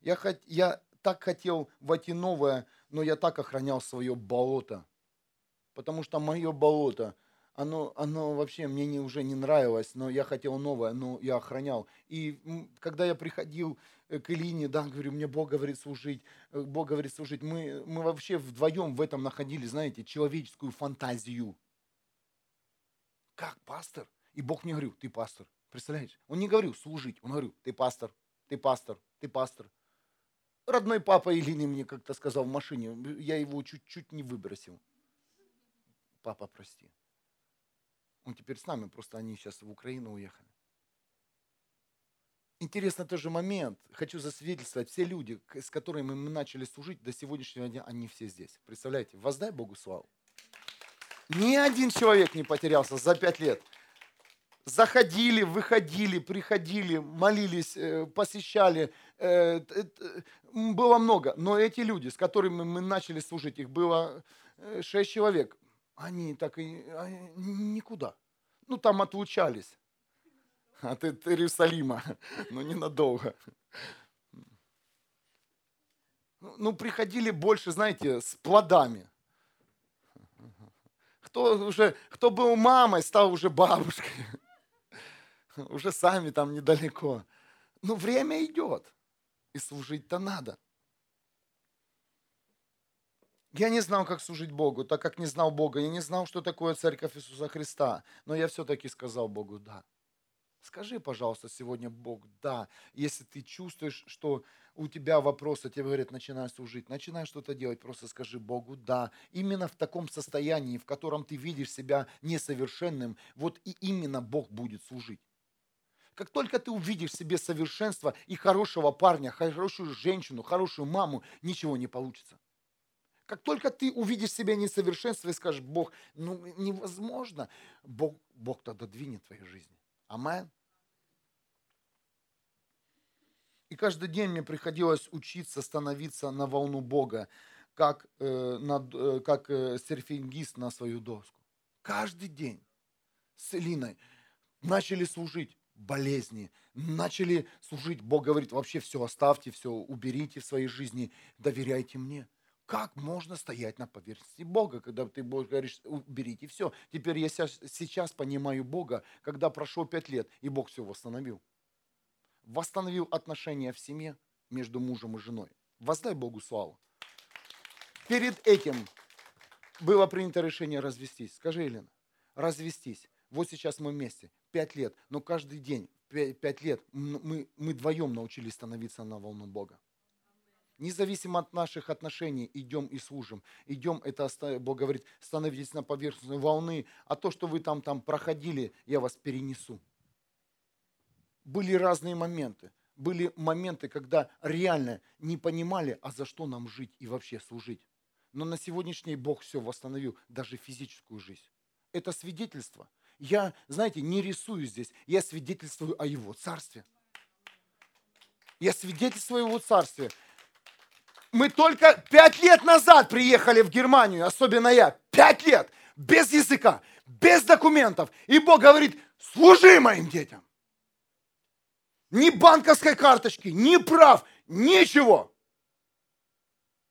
[SPEAKER 1] Я, хот... я так хотел войти новое, но я так охранял свое болото. Потому что мое болото, оно, оно вообще мне не, уже не нравилось, но я хотел новое, но я охранял. И когда я приходил Э, к Илине, да, говорю, мне Бог говорит служить, э, Бог говорит служить. Мы, мы вообще вдвоем в этом находили, знаете, человеческую фантазию. Как пастор? И Бог мне говорил, ты пастор. Представляете? Он не говорил служить, он говорил, ты пастор, ты пастор, ты пастор. Родной папа Илины мне как-то сказал в машине, я его чуть-чуть не выбросил. Папа, прости. Он теперь с нами, просто они сейчас в Украину уехали. Интересно тоже момент. Хочу засвидетельствовать. Все люди, с которыми мы начали служить до сегодняшнего дня, они все здесь. Представляете? Воздай Богу славу. Ни один человек не потерялся за пять лет. Заходили, выходили, приходили, молились, э, посещали. Э, было много. Но эти люди, с которыми мы начали служить, их было э, шесть человек. Они так и никуда. Ну, там отлучались от Иерусалима, <laughs> но ненадолго. Ну, приходили больше, знаете, с плодами. Кто, уже, кто был мамой, стал уже бабушкой. <laughs> Уже сами там недалеко. Но время идет, и служить-то надо. Я не знал, как служить Богу, так как не знал Бога. Я не знал, что такое церковь Иисуса Христа. Но я все-таки сказал Богу «да». Скажи, пожалуйста, сегодня Бог, да, если ты чувствуешь, что у тебя вопросы, тебе говорят, начинай служить, начинай что-то делать, просто скажи Богу, да. Именно в таком состоянии, в котором ты видишь себя несовершенным, вот и именно Бог будет служить. Как только ты увидишь в себе совершенство и хорошего парня, хорошую женщину, хорошую маму, ничего не получится. Как только ты увидишь себя несовершенство и скажешь, Бог, ну невозможно, Бог, Бог тогда двинет твою жизнь. Амен. И каждый день мне приходилось учиться становиться на волну Бога, как, э, над, э, как э, серфингист на свою доску. Каждый день с Элиной начали служить болезни, начали служить. Бог говорит, вообще все оставьте, все уберите в своей жизни, доверяйте мне. Как можно стоять на поверхности Бога, когда ты говоришь, уберите все. Теперь я сейчас понимаю Бога, когда прошло пять лет, и Бог все восстановил. Восстановил отношения в семье между мужем и женой. Воздай Богу славу. Перед этим было принято решение развестись. Скажи, Елена, развестись. Вот сейчас мы вместе, пять лет, но каждый день пять лет мы, мы вдвоем научились становиться на волну Бога. Независимо от наших отношений, идем и служим. Идем, это Бог говорит, становитесь на поверхности волны, а то, что вы там, там проходили, я вас перенесу. Были разные моменты. Были моменты, когда реально не понимали, а за что нам жить и вообще служить. Но на сегодняшний Бог все восстановил, даже физическую жизнь. Это свидетельство. Я, знаете, не рисую здесь, я свидетельствую о Его Царстве. Я свидетельствую о Его Царстве. Мы только пять лет назад приехали в Германию, особенно я. Пять лет. Без языка, без документов. И Бог говорит, служи моим детям. Ни банковской карточки, ни прав, ничего.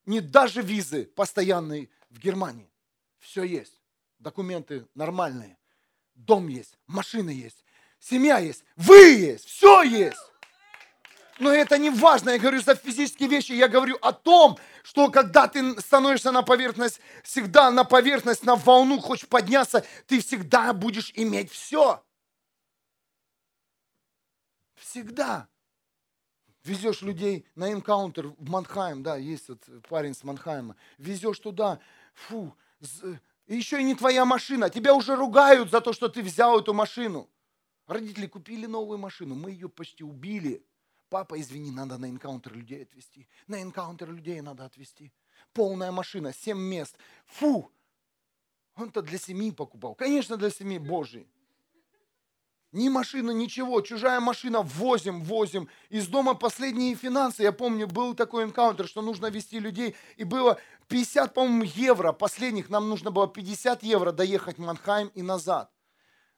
[SPEAKER 1] Ни даже визы постоянные в Германии. Все есть. Документы нормальные. Дом есть, машина есть, семья есть, вы есть, все есть. Но это не важно, я говорю за физические вещи, я говорю о том, что когда ты становишься на поверхность, всегда на поверхность, на волну хочешь подняться, ты всегда будешь иметь все. Всегда. Везешь людей на энкаунтер в Манхайм, да, есть вот парень с Манхайма. Везешь туда, фу, еще и не твоя машина. Тебя уже ругают за то, что ты взял эту машину. Родители купили новую машину, мы ее почти убили. Папа, извини, надо на энкаунтер людей отвезти. На энкаунтер людей надо отвезти. Полная машина, семь мест. Фу! Он-то для семьи покупал. Конечно, для семьи Божьей. Ни машина, ничего, чужая машина, возим, возим. Из дома последние финансы. Я помню, был такой энкаунтер, что нужно вести людей. И было 50, по-моему, евро. Последних нам нужно было 50 евро доехать в Манхайм и назад.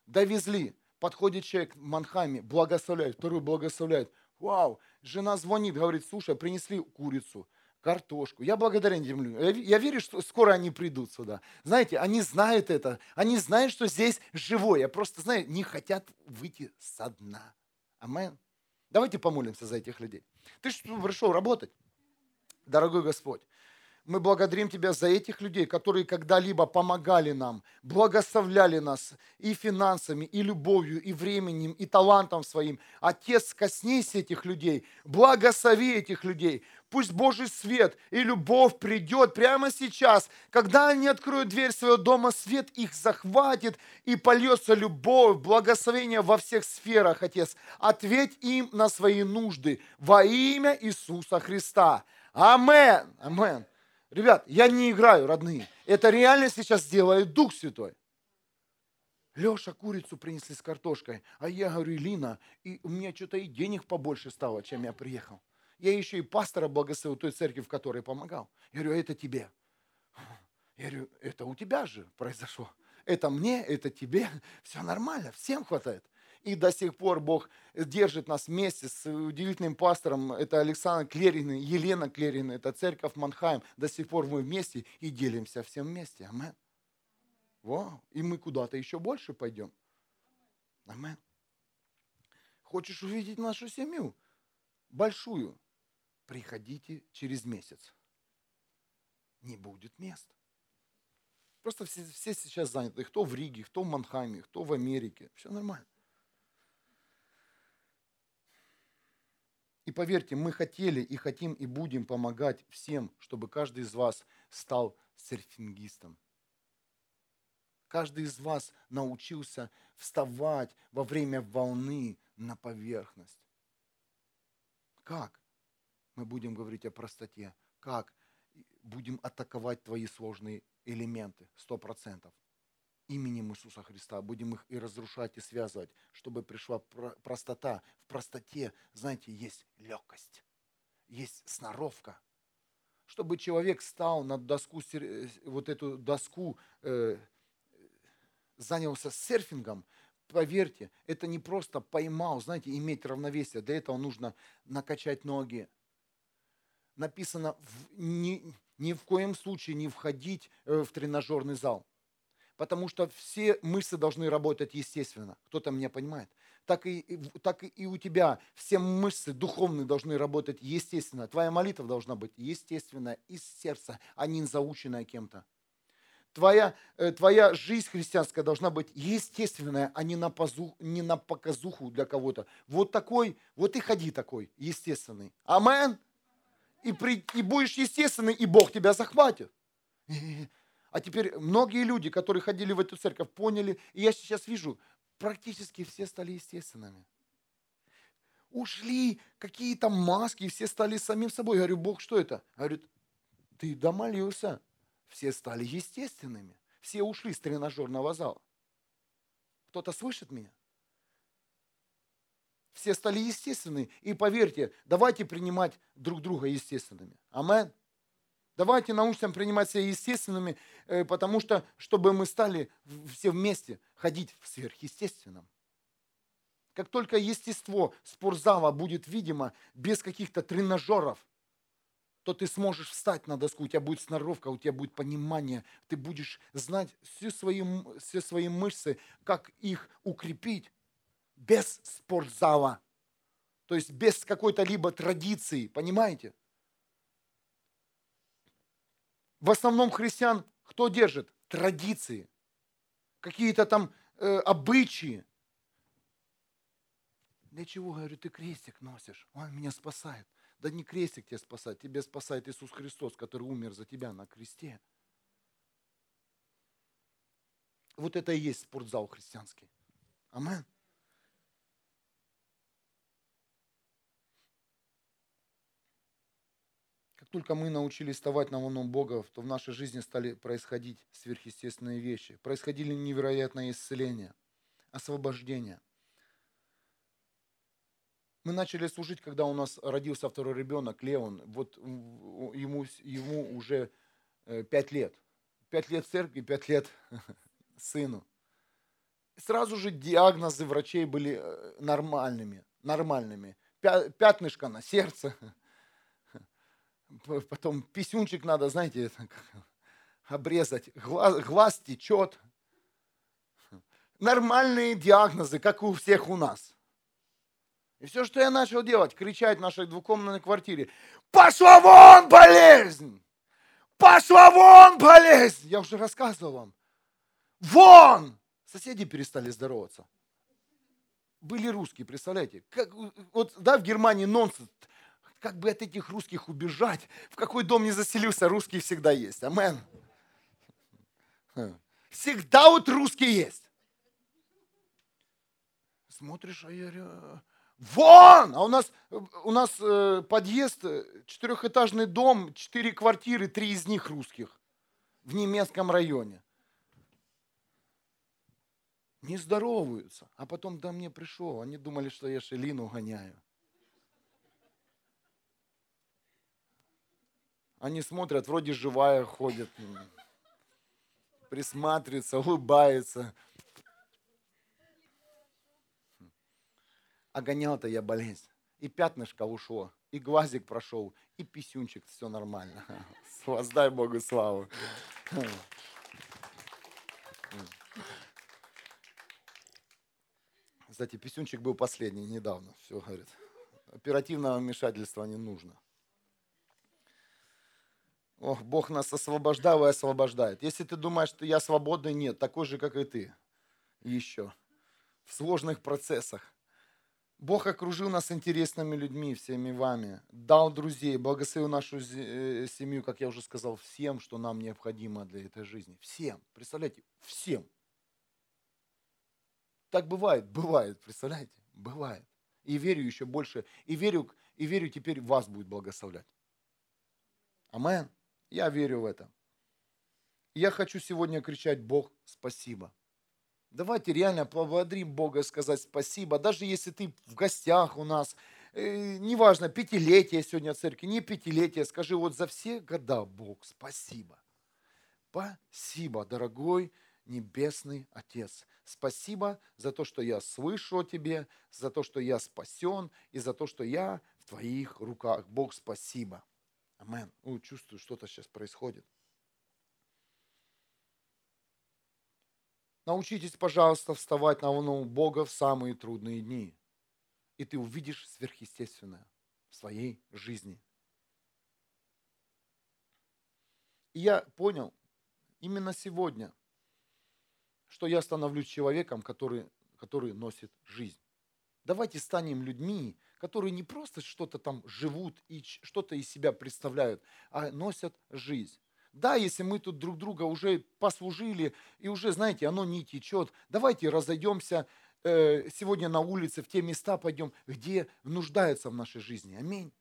[SPEAKER 1] Довезли. Подходит человек в Манхайме, благословляет, второй благословляет. Вау, жена звонит, говорит, слушай, принесли курицу картошку. Я благодарен людям. Я, я верю, что скоро они придут сюда. Знаете, они знают это. Они знают, что здесь живое. Просто, знаю, не хотят выйти со дна. Амен. Давайте помолимся за этих людей. Ты что пришел работать? Дорогой Господь, мы благодарим Тебя за этих людей, которые когда-либо помогали нам, благословляли нас и финансами, и любовью, и временем, и талантом своим. Отец, коснись этих людей, благослови этих людей. Пусть Божий свет и любовь придет прямо сейчас. Когда они откроют дверь своего дома, свет их захватит и польется любовь, благословение во всех сферах, Отец. Ответь им на свои нужды во имя Иисуса Христа. Амен. Амен. Ребят, я не играю, родные. Это реально сейчас делает Дух Святой. Леша курицу принесли с картошкой, а я говорю, Лина, и у меня что-то и денег побольше стало, чем я приехал. Я еще и пастора благословил той церкви, в которой помогал. Я говорю, «А это тебе. Я говорю, это у тебя же произошло. Это мне, это тебе. Все нормально, всем хватает. И до сих пор Бог держит нас вместе с удивительным пастором. Это Александр Клерин, Елена Клерин, это церковь Манхайм. До сих пор мы вместе и делимся всем вместе. Амен. Во, и мы куда-то еще больше пойдем. Амен. Хочешь увидеть нашу семью? Большую. Приходите через месяц. Не будет мест. Просто все, все сейчас заняты. Кто в Риге, кто в Манхайме, кто в Америке. Все нормально. Поверьте, мы хотели и хотим и будем помогать всем, чтобы каждый из вас стал серфингистом. Каждый из вас научился вставать во время волны на поверхность. Как? Мы будем говорить о простоте. Как? Будем атаковать твои сложные элементы, сто процентов именем Иисуса Христа, будем их и разрушать, и связывать, чтобы пришла простота. В простоте, знаете, есть легкость, есть сноровка. Чтобы человек стал на доску, э, вот эту доску, э, занялся серфингом, поверьте, это не просто поймал, знаете, иметь равновесие. Для этого нужно накачать ноги. Написано, в, ни, ни в коем случае не входить э, в тренажерный зал потому что все мышцы должны работать естественно. Кто-то меня понимает. Так и, так и у тебя все мышцы духовные должны работать естественно. Твоя молитва должна быть естественная из сердца, а не заученная кем-то. Твоя, э, твоя жизнь христианская должна быть естественная, а не на, позу, не на показуху для кого-то. Вот такой, вот и ходи такой, естественный. Амен. И, при, и будешь естественный, и Бог тебя захватит. А теперь многие люди, которые ходили в эту церковь, поняли, и я сейчас вижу, практически все стали естественными. Ушли какие-то маски, все стали самим собой. Я говорю, Бог, что это? Говорит, ты домолился. Все стали естественными. Все ушли с тренажерного зала. Кто-то слышит меня? Все стали естественными. И поверьте, давайте принимать друг друга естественными. Амен. Давайте научимся принимать себя естественными, э, потому что, чтобы мы стали все вместе ходить в сверхъестественном. Как только естество спортзала будет видимо, без каких-то тренажеров, то ты сможешь встать на доску, у тебя будет сноровка, у тебя будет понимание, ты будешь знать все свои, все свои мышцы, как их укрепить без спортзала. То есть без какой-то либо традиции, понимаете? В основном христиан кто держит? Традиции, какие-то там э, обычаи. Для чего, говорю, ты крестик носишь? Он меня спасает. Да не крестик тебя спасает, тебя спасает Иисус Христос, который умер за тебя на кресте. Вот это и есть спортзал христианский. Амен. Только мы научились вставать на волну Бога, то в нашей жизни стали происходить сверхъестественные вещи. Происходили невероятные исцеления, освобождения. Мы начали служить, когда у нас родился второй ребенок, Леон. Вот ему, ему уже э, пять лет. Пять лет церкви, пять лет <laughs> сыну. Сразу же диагнозы врачей были э, нормальными. нормальными. Пятнышко на сердце, <laughs> потом писюнчик надо, знаете, обрезать, глаз, глаз течет. Нормальные диагнозы, как у всех у нас. И все, что я начал делать, кричать в нашей двухкомнатной квартире, пошла вон болезнь! Пошла вон болезнь! Я уже рассказывал вам. Вон! Соседи перестали здороваться. Были русские, представляете? Как, вот, да, в Германии нонсенс как бы от этих русских убежать? В какой дом не заселился, русские всегда есть. Амен. Всегда вот русские есть. Смотришь, а я вон! А у нас, у нас э, подъезд, четырехэтажный дом, четыре квартиры, три из них русских в немецком районе. Не здороваются. А потом до мне пришел, они думали, что я Шелину гоняю. Они смотрят, вроде живая ходит, присматривается, улыбается. А гонял-то я болезнь. И пятнышко ушло, и глазик прошел, и писюнчик, все нормально. <laughs> Воздай Богу славу. Кстати, писюнчик был последний недавно. Все, говорит. Оперативного вмешательства не нужно. Ох, Бог нас освобождал и освобождает. Если ты думаешь, что я свободный, нет, такой же, как и ты. Еще. В сложных процессах. Бог окружил нас интересными людьми, всеми вами, дал друзей, благословил нашу э, семью, как я уже сказал, всем, что нам необходимо для этой жизни. Всем. Представляете? Всем. Так бывает, бывает, представляете? Бывает. И верю еще больше, и верю, и верю теперь вас будет благословлять. Амен. Я верю в это. Я хочу сегодня кричать, Бог, спасибо. Давайте реально поблагодарим Бога и сказать спасибо. Даже если ты в гостях у нас, э, неважно, пятилетие сегодня церкви, не пятилетие, скажи вот за все года, Бог, спасибо. Спасибо, дорогой Небесный Отец. Спасибо за то, что я слышу о Тебе, за то, что я спасен и за то, что я в Твоих руках. Бог, спасибо. Амен. Ну, чувствую, что-то сейчас происходит. Научитесь, пожалуйста, вставать на волну Бога в самые трудные дни. И ты увидишь сверхъестественное в своей жизни. И я понял, именно сегодня, что я становлюсь человеком, который, который носит жизнь. Давайте станем людьми, которые не просто что-то там живут и что-то из себя представляют, а носят жизнь. Да, если мы тут друг друга уже послужили, и уже, знаете, оно не течет, давайте разойдемся э, сегодня на улице, в те места пойдем, где нуждаются в нашей жизни. Аминь.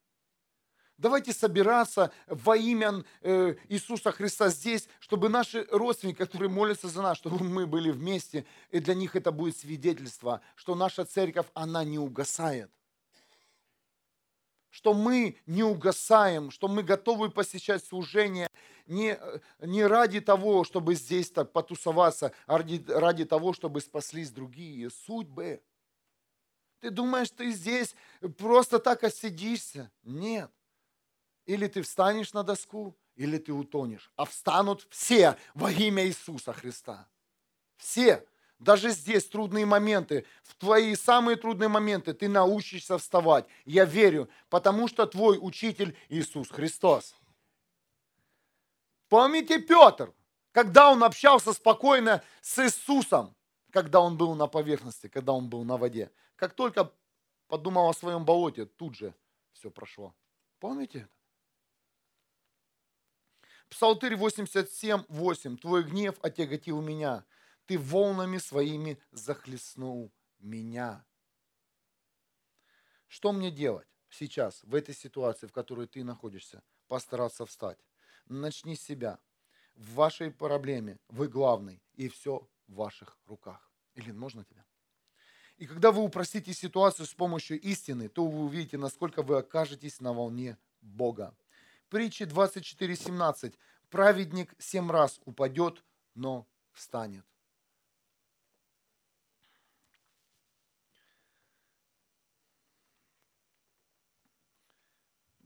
[SPEAKER 1] Давайте собираться во имя э, Иисуса Христа здесь, чтобы наши родственники, которые молятся за нас, чтобы мы были вместе, и для них это будет свидетельство, что наша церковь, она не угасает. Что мы не угасаем, что мы готовы посещать служение не, не ради того, чтобы здесь так потусоваться, а ради, ради того, чтобы спаслись другие судьбы. Ты думаешь, ты здесь просто так осидишься? Нет. Или ты встанешь на доску, или ты утонешь. А встанут все во имя Иисуса Христа. Все. Даже здесь трудные моменты, в твои самые трудные моменты ты научишься вставать. Я верю, потому что твой учитель Иисус Христос. Помните Петр, когда он общался спокойно с Иисусом, когда он был на поверхности, когда он был на воде. Как только подумал о своем болоте, тут же все прошло. Помните это? Псалтырь 87, 8. Твой гнев отяготил меня. Ты волнами своими захлестнул меня. Что мне делать сейчас, в этой ситуации, в которой ты находишься? Постараться встать. Начни с себя. В вашей проблеме вы главный, и все в ваших руках. Илин, можно тебя? И когда вы упростите ситуацию с помощью истины, то вы увидите, насколько вы окажетесь на волне Бога. Притчи 24.17. Праведник семь раз упадет, но встанет.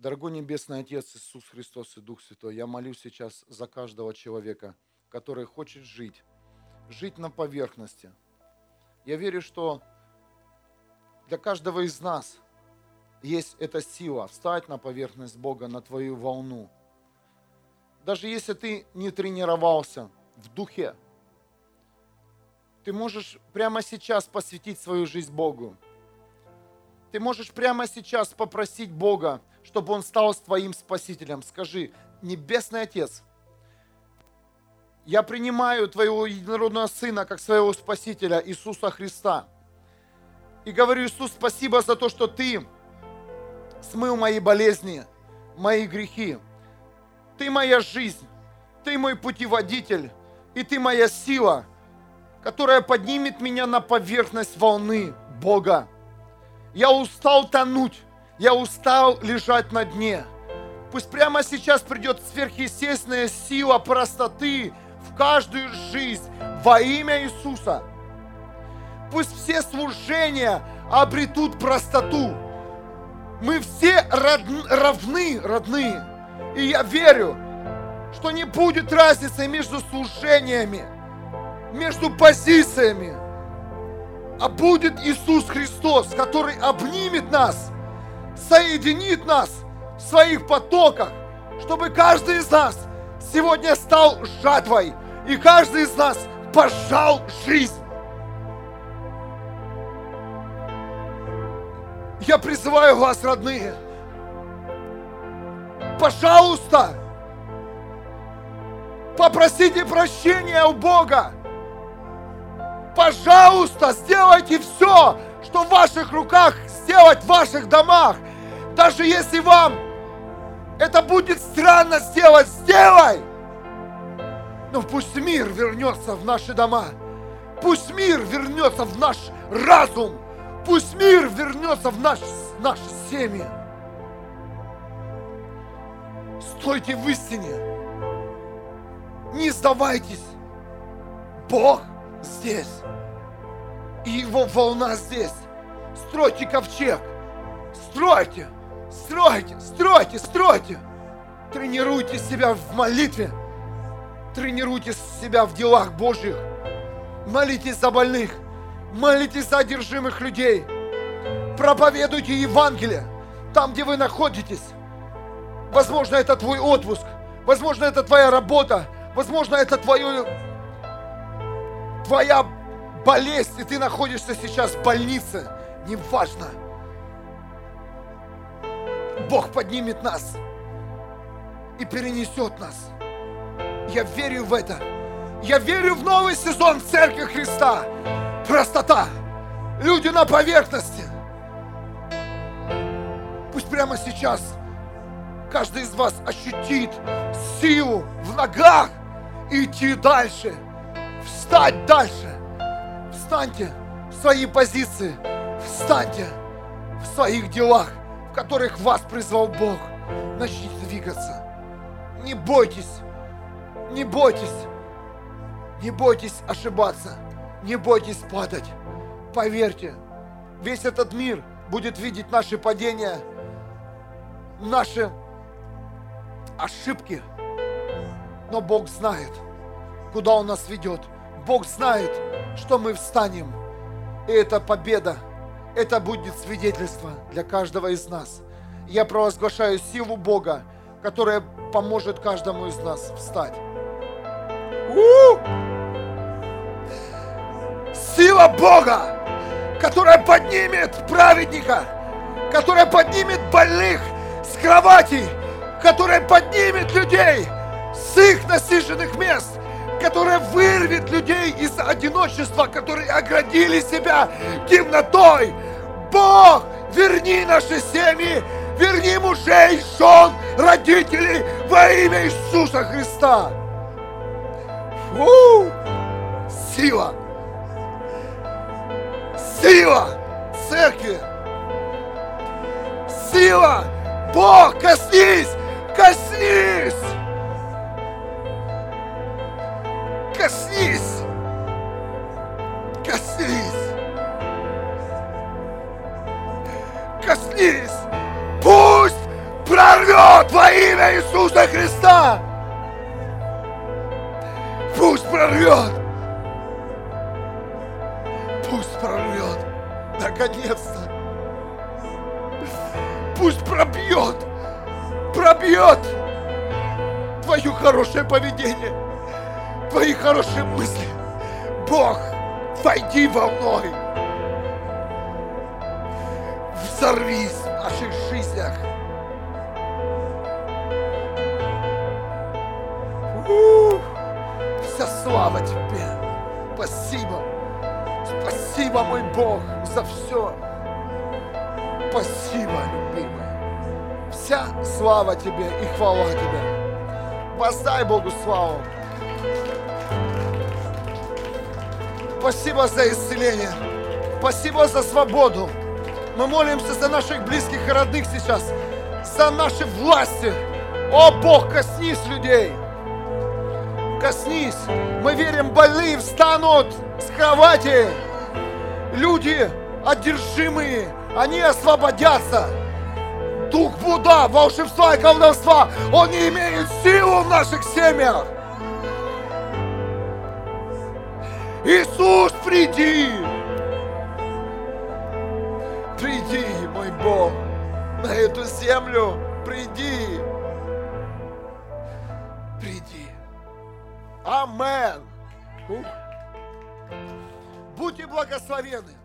[SPEAKER 1] Дорогой Небесный Отец Иисус Христос и Дух Святой, я молюсь сейчас за каждого человека, который хочет жить, жить на поверхности. Я верю, что для каждого из нас – есть эта сила встать на поверхность Бога, на твою волну. Даже если ты не тренировался в духе, ты можешь прямо сейчас посвятить свою жизнь Богу. Ты можешь прямо сейчас попросить Бога, чтобы Он стал твоим спасителем. Скажи, Небесный Отец, я принимаю Твоего единородного Сына как своего Спасителя Иисуса Христа. И говорю, Иисус, спасибо за то, что Ты смыл мои болезни, мои грехи. Ты моя жизнь, ты мой путеводитель, и ты моя сила, которая поднимет меня на поверхность волны Бога. Я устал тонуть, я устал лежать на дне. Пусть прямо сейчас придет сверхъестественная сила простоты в каждую жизнь во имя Иисуса. Пусть все служения обретут простоту мы все род, равны, родные. И я верю, что не будет разницы между служениями, между позициями, а будет Иисус Христос, который обнимет нас, соединит нас в своих потоках, чтобы каждый из нас сегодня стал жатвой, и каждый из нас пожал жизнь. Я призываю вас, родные, пожалуйста, попросите прощения у Бога. Пожалуйста, сделайте все, что в ваших руках сделать в ваших домах. Даже если вам это будет странно сделать, сделай. Но пусть мир вернется в наши дома. Пусть мир вернется в наш разум. Пусть мир вернется в наш, наши семьи. Стойте в истине. Не сдавайтесь. Бог здесь. И его волна здесь. Стройте ковчег. Стройте. Стройте, стройте, стройте. Тренируйте себя в молитве. Тренируйте себя в делах Божьих. Молитесь за больных. Молитесь за одержимых людей. Проповедуйте Евангелие там, где вы находитесь. Возможно, это твой отпуск. Возможно, это твоя работа. Возможно, это твое, твоя болезнь, и ты находишься сейчас в больнице. Неважно. Бог поднимет нас и перенесет нас. Я верю в это. Я верю в новый сезон Церкви Христа. Простота. Люди на поверхности. Пусть прямо сейчас каждый из вас ощутит силу в ногах идти дальше, встать дальше. Встаньте в свои позиции, встаньте в своих делах, которых вас призвал Бог. Начните двигаться. Не бойтесь, не бойтесь, не бойтесь ошибаться, не бойтесь падать. Поверьте, весь этот мир будет видеть наши падения, наши ошибки. Но Бог знает, куда Он нас ведет. Бог знает, что мы встанем. И эта победа, это будет свидетельство для каждого из нас. Я провозглашаю силу Бога, которая поможет каждому из нас встать. У! Сила Бога, которая поднимет праведника, которая поднимет больных с кроватей, которая поднимет людей с их насиженных мест, которая вырвет людей из одиночества, которые оградили себя темнотой. Бог, верни наши семьи, верни мужей, жен, родителей во имя Иисуса Христа. Фу! Сила! Сила церкви! Сила! Бог! Коснись! Коснись! Иисуса Христа! Пусть прорвет! Пусть прорвет! Наконец-то! Пусть пробьет! Пробьет! Твое хорошее поведение! Твои хорошие мысли! Бог, войди во Тебе и хвала Тебе! Воздай Богу славу! Спасибо за исцеление! Спасибо за свободу! Мы молимся за наших близких и родных сейчас, за наши власти. О, Бог, коснись людей! коснись. Мы верим, больные встанут с кровати. Люди одержимые, они освободятся. Дух Буда, волшебства и колдовства, он не имеет силу в наших семьях. Иисус, приди! Приди, мой Бог, на эту землю, приди! Приди! Амен! Будьте благословены!